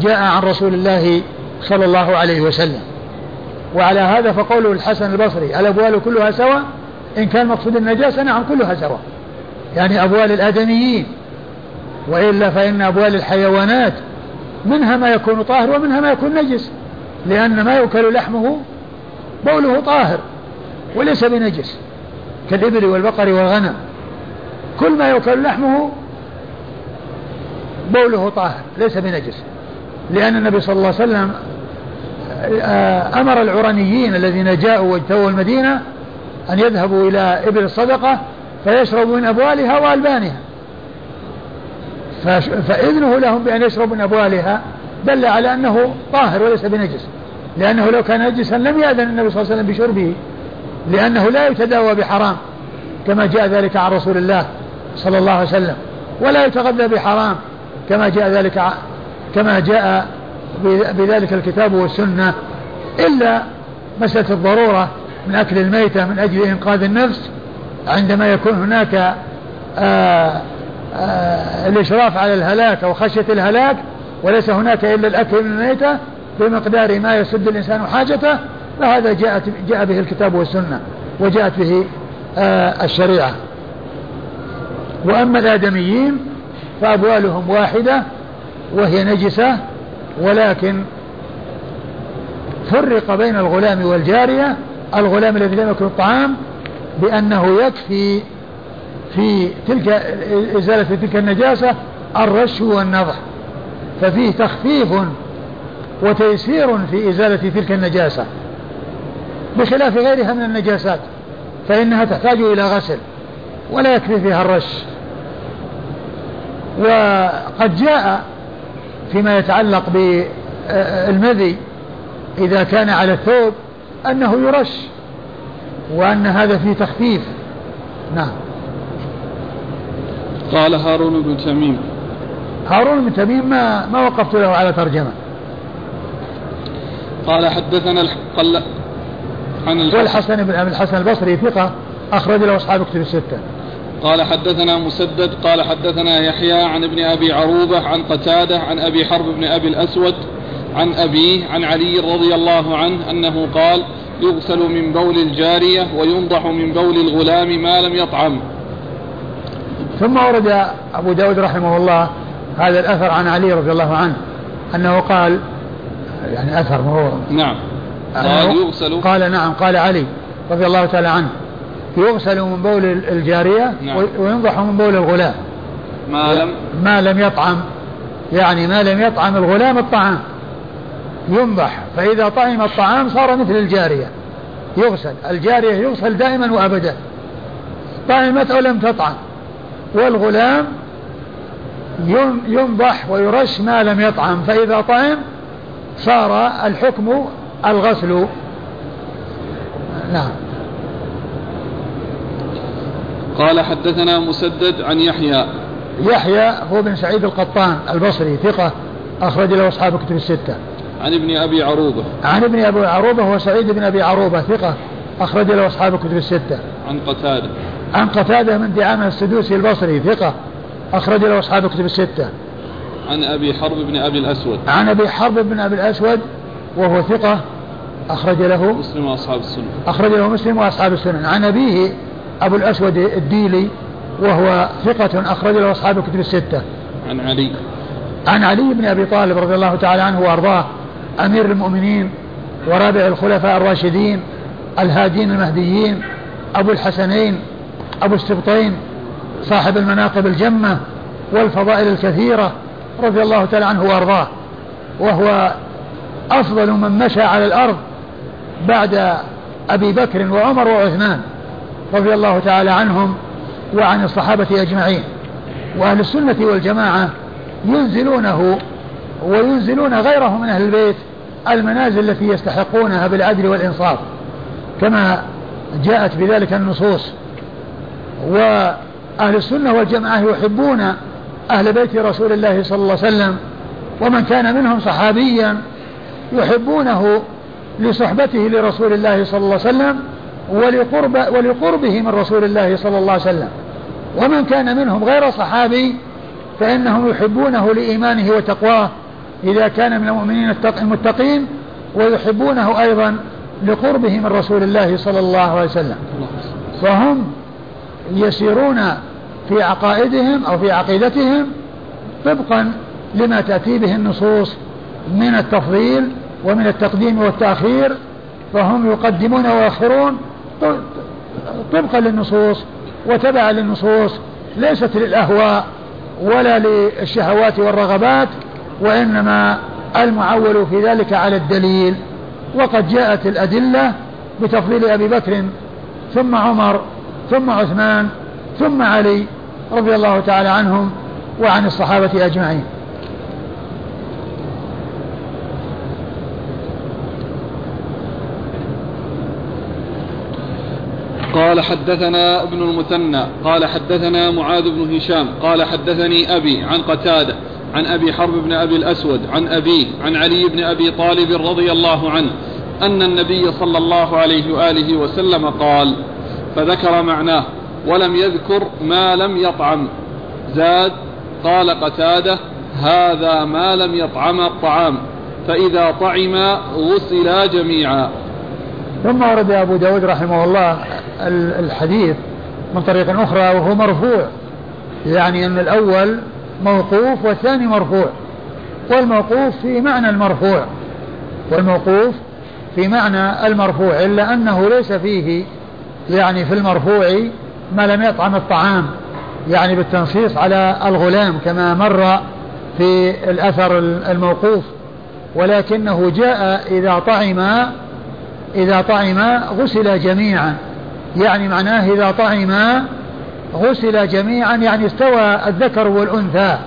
جاء عن رسول الله صلى الله عليه وسلم. وعلى هذا فقوله الحسن البصري الأبوال كلها سواء؟ إن كان مقصود النجاسة نعم كلها سواء. يعني أبوال الآدميين وإلا فإن أبوال الحيوانات منها ما يكون طاهر ومنها ما يكون نجس لأن ما يؤكل لحمه بوله طاهر وليس بنجس كالإبل والبقر والغنم. كل ما يؤكل لحمه بوله طاهر ليس بنجس. لأن النبي صلى الله عليه وسلم أمر العرنيين الذين جاءوا واجتووا المدينة أن يذهبوا إلى إبل الصدقة فيشربوا من أبوالها وألبانها فإذنه لهم بأن يشربوا من أبوالها دل على أنه طاهر وليس بنجس. لأنه لو كان نجسا لم يأذن النبي صلى الله عليه وسلم بشربه لأنه لا يتداوى بحرام كما جاء ذلك عن رسول الله صلى الله عليه وسلم. ولا يتغذى بحرام كما جاء ذلك كما جاء بذلك الكتاب والسنة إلا مسألة الضرورة من أكل الميتة من أجل إنقاذ النفس عندما يكون هناك آآ آه، آآ آه، الإشراف على الهلاك أو خشية الهلاك وليس هناك إلا الأكل من الميتة بمقدار ما يسد الإنسان حاجته فهذا جاءت جاء به الكتاب والسنة وجاءت به آه الشريعة. وأما الآدميين فأبوالهم واحدة وهي نجسة ولكن فرق بين الغلام والجارية الغلام الذي لم يكن الطعام بأنه يكفي في تلك إزالة تلك النجاسة الرش والنضح ففيه تخفيف وتيسير في إزالة تلك النجاسة بخلاف غيرها من النجاسات فإنها تحتاج إلى غسل ولا يكفي فيها الرش. وقد جاء فيما يتعلق بالمذي إذا كان على الثوب أنه يرش وأن هذا فيه تخفيف. نعم. قال هارون بن تميم. هارون بن تميم ما ما وقفت له على ترجمة. قال حدثنا قال عن والحسن بن الحسن البصري ثقة أخرج له أصحاب كتب الستة. قال حدثنا مسدد قال حدثنا يحيى عن ابن أبي عروبة عن قتادة عن أبي حرب بن أبي الأسود عن أبيه عن علي رضي الله عنه أنه قال يغسل من بول الجارية وينضح من بول الغلام ما لم يطعم. ثم ورد أبو داود رحمه الله هذا الأثر عن علي رضي الله عنه أنه قال يعني أثر ما هو نعم قال يغسل. قال نعم قال علي رضي الله تعالى عنه. يغسل من بول الجارية نعم. وينضح من بول الغلام. ما لم ما لم يطعم. يعني ما لم يطعم الغلام الطعام. ينضح. فإذا طعم الطعام صار مثل الجارية. يغسل. الجارية يغسل دائما وأبدا. طعمت أو لم تطعم. والغلام ينضح ويرش ما لم يطعم. فإذا طعم صار الحكم الغسل. نعم. قال حدثنا مسدد عن يحيى. يحيى هو بن سعيد القطان البصري ثقة أخرج له أصحاب كتب الستة. عن ابن أبي عروبة. عن ابن أبي عروبة هو سعيد بن أبي عروبة ثقة أخرج له أصحاب كتب الستة. عن قتادة. عن قتادة من دعامة السدوسي البصري ثقة أخرج له أصحاب كتب الستة. عن أبي حرب بن أبي الأسود. عن أبي حرب بن أبي الأسود وهو ثقة أخرج له مسلم وأصحاب السنة. أخرج له مسلم وأصحاب السنة. عن أبيه أبو الأسود الديلي وهو ثقة أخرج له أصحاب الكتب الستة. عن علي. عن علي بن أبي طالب رضي الله تعالى عنه وأرضاه أمير المؤمنين ورابع الخلفاء الراشدين الهادين المهديين أبو الحسنين أبو السبطين صاحب المناقب الجمة والفضائل الكثيرة رضي الله تعالى عنه وأرضاه. وهو أفضل من مشى على الأرض بعد أبي بكر وعمر وعثمان. رضي الله تعالى عنهم وعن الصحابة أجمعين. وأهل السنة والجماعة ينزلونه وينزلون غيره من أهل البيت المنازل التي يستحقونها بالعدل والإنصاف. كما جاءت بذلك النصوص. وأهل السنة والجماعة يحبون أهل بيت رسول الله صلى الله عليه وسلم. ومن كان منهم صحابيا يحبونه لصحبته لرسول الله صلى الله عليه وسلم. ولقرب ولقربه من رسول الله صلى الله عليه وسلم. ومن كان منهم غير صحابي فإنهم يحبونه لإيمانه وتقواه إذا كان من المؤمنين المتقين ويحبونه أيضا لقربه من رسول الله صلى الله عليه وسلم. فهم يسيرون في عقائدهم أو في عقيدتهم طبقا لما تأتي به النصوص من التفضيل ومن التقديم والتأخير فهم يقدمون ويؤخرون طبقا للنصوص وتبعا للنصوص ليست للأهواء ولا للشهوات والرغبات وإنما المعول في ذلك على الدليل. وقد جاءت الأدلة بتفضيل أبي بكر ثم عمر ثم عثمان ثم علي رضي الله تعالى عنهم وعن الصحابة أجمعين. قال حدثنا ابن المثنى قال حدثنا معاذ بن هشام قال حدثني أبي عن قتادة عن أبي حرب بن أبي الأسود عن أبيه عن علي بن أبي طالب رضي الله عنه أن النبي صلى الله عليه وآله وسلم قال فذكر معناه ولم يذكر ما لم يطعم. زاد قال قتادة هذا ما لم يطعم الطعام فإذا طعم غسلا جميعا. ثم ورد أبو داود رحمه الله الحديث من طريق أخرى وهو مرفوع يعني أن الأول موقوف والثاني مرفوع. والموقوف في معنى المرفوع والموقوف في معنى المرفوع إلا أنه ليس فيه يعني في المرفوع ما لم يطعم الطعام يعني بالتنصيص على الغلام كما مر في الأثر الموقوف. ولكنه جاء إذا طعم إذا طعم غسل جميعا. يعني معناه إذا طعم غسل جميعا يعني استوى الذكر والأنثى.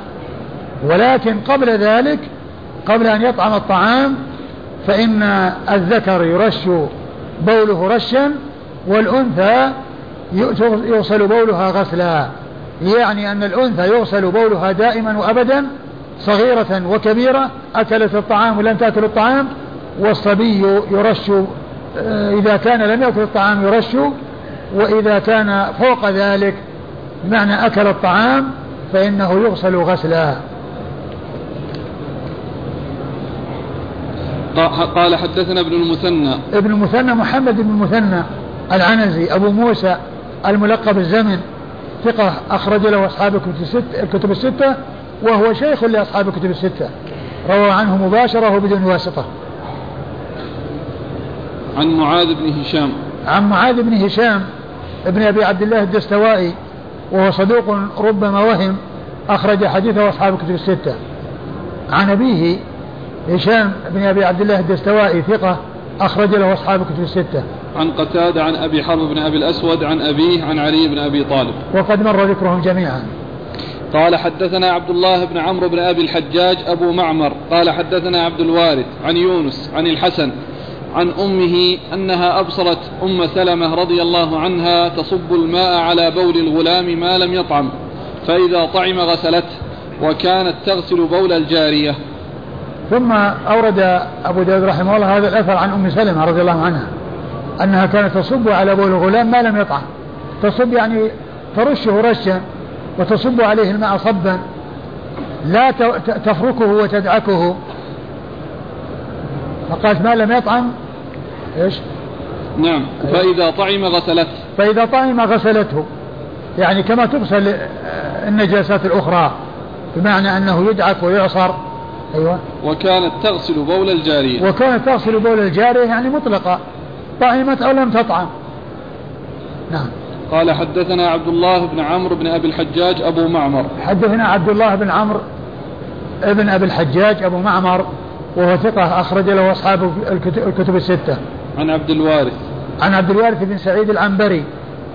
ولكن قبل ذلك قبل أن يطعم الطعام فإن الذكر يرش بوله رشا والأنثى يغسل بولها غسلا. يعني أن الأنثى يغسل بولها دائما وأبدا صغيرة وكبيرة أكلت الطعام ولم تأكل الطعام والصبي يرش إذا كان لم يأكل الطعام يرش وإذا كان فوق ذلك بمعنى أكل الطعام فإنه يغسل غسلا. قال حدثنا ابن المثنى. ابن المثنى محمد بن المثنى العنزي أبو موسى الملقب الزمن ثقة أخرج له أصحاب الكتب الستة وهو شيخ لأصحاب الكتب الستة. روى عنه مباشرة وبدون واسطة. عن معاذ بن هشام. عن معاذ بن هشام ابن أبي عبد الله الدستوائي وهو صدوق ربما وهم أخرج حديثه أصحاب الكتب الستة. عن أبيه هشام بن أبي عبد الله الدستوائي ثقة أخرج له أصحاب الكتب الستة. عن قتادة عن أبي حرب بن أبي الأسود عن أبيه عن علي بن أبي طالب. وقد مر ذكرهم جميعا. قال حدثنا عبد الله بن عمرو بن أبي الحجاج أبو معمر. قال حدثنا عبد الوارث عن يونس عن الحسن عن أمه أنها أبصرت أم سلمة رضي الله عنها تصب الماء على بول الغلام ما لم يطعم فإذا طعم غسلته وكانت تغسل بول الجارية. ثم أورد أبو داود رحمه الله هذا الأثر عن أم سلمة رضي الله عنها أنها كانت تصب على بول الغلام ما لم يطعم. تصب يعني ترشه رشا وتصب عليه الماء صبا لا تفركه وتدعكه. فقالت ما لم يطعم؟ إيش؟ نعم. فإذا طعم غسلته. فإذا طعم غسلته. يعني كما تغسل النجاسات الأخرى بمعنى أنه يدعك ويعصر. أيوة. وكانت تغسل بول الجارية. وكانت تغسل بول الجارية يعني مطلقة. طعمت أو لم تطعم. نعم. قال حدثنا عبد الله بن عمرو بن أبي الحجاج أبو معمر. حدثنا عبد الله بن عمرو ابن أبي الحجاج أبو معمر وهو ثقة أخرج له أصحاب الكتب الستة. عن عبد الوارث. عن عبد الوارث بن سعيد العنبري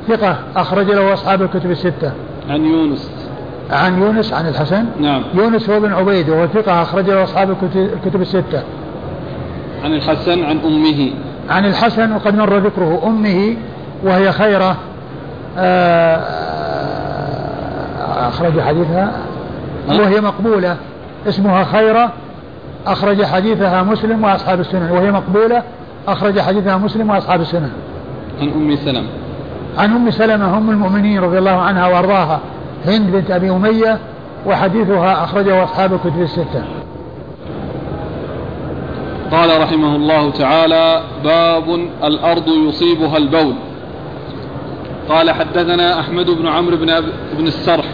ثقة أخرج له أصحاب الكتب الستة. عن يونس. عن يونس عن الحسن؟ نعم. يونس هو بن عبيد وهو ثقة أخرج له أصحاب الكتب الستة. عن الحسن عن أمه. عن الحسن وقد مر ذكره أمه وهي خيرة. آه، أخرج حديثها. وهي مقبولة اسمها خيرة أخرج حديثها مسلم وأصحاب السنن وهي مقبولة. أخرج حديثها مسلم وأصحاب السنن عن أم سلمة. عن أم سلمة أم المؤمنين رضي الله عنها وأرضاها هند بنت أبي أمية وحديثها أخرجه أصحاب الكتب الستة. قال رحمه الله تعالى باب الأرض يصيبها البول. قال حدثنا أحمد بن عمرو بن, بن السرح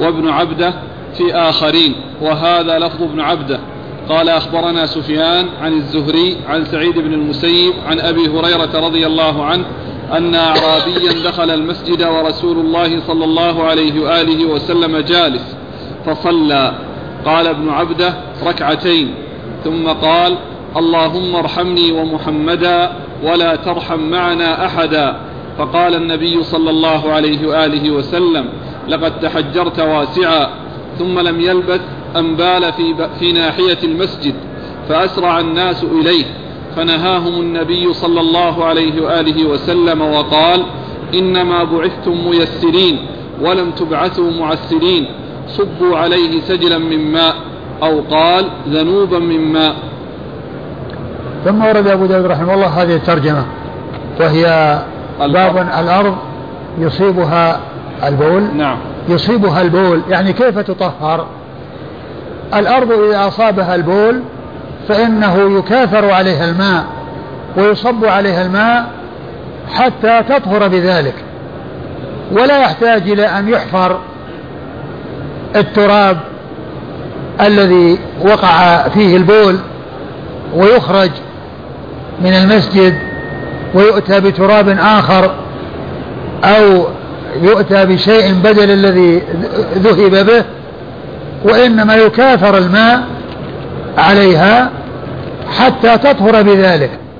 وابن عبدة في آخرين وهذا لفظ ابن عبدة. قال أخبرنا سفيان عن الزهري عن سعيد بن المسيب عن أبي هريرة رضي الله عنه أن أعرابيا دخل المسجد ورسول الله صلى الله عليه وآله وسلم جالس فصلى. قال ابن عبده ركعتين. ثم قال اللهم ارحمني ومحمدا ولا ترحم معنا أحدا. فقال النبي صلى الله عليه وآله وسلم لقد تحجرت واسعا. ثم لم يلبث أن بال في, في ناحية المسجد فأسرع الناس إليه فنهاهم النبي صلى الله عليه وآله وسلم وقال إنما بعثتم ميسرين ولم تبعثوا معسرين صبوا عليه سجلا من ماء أو قال ذنوبا من ماء. ثم ورد أبو داود رحمه الله هذه الترجمة وهي باب الأرض يصيبها البول. نعم. يصيبها البول يعني كيف تطهر؟ الأرض إذا أصابها البول فإنه يكاثر عليها الماء ويصب عليها الماء حتى تطهر بذلك. ولا يحتاج إلى أن يحفر التراب الذي وقع فيه البول ويخرج من المسجد ويؤتى بتراب آخر أو يؤتى بشيء بدل الذي ذهب به وإنما يكاثر الماء عليها حتى تطهر بذلك.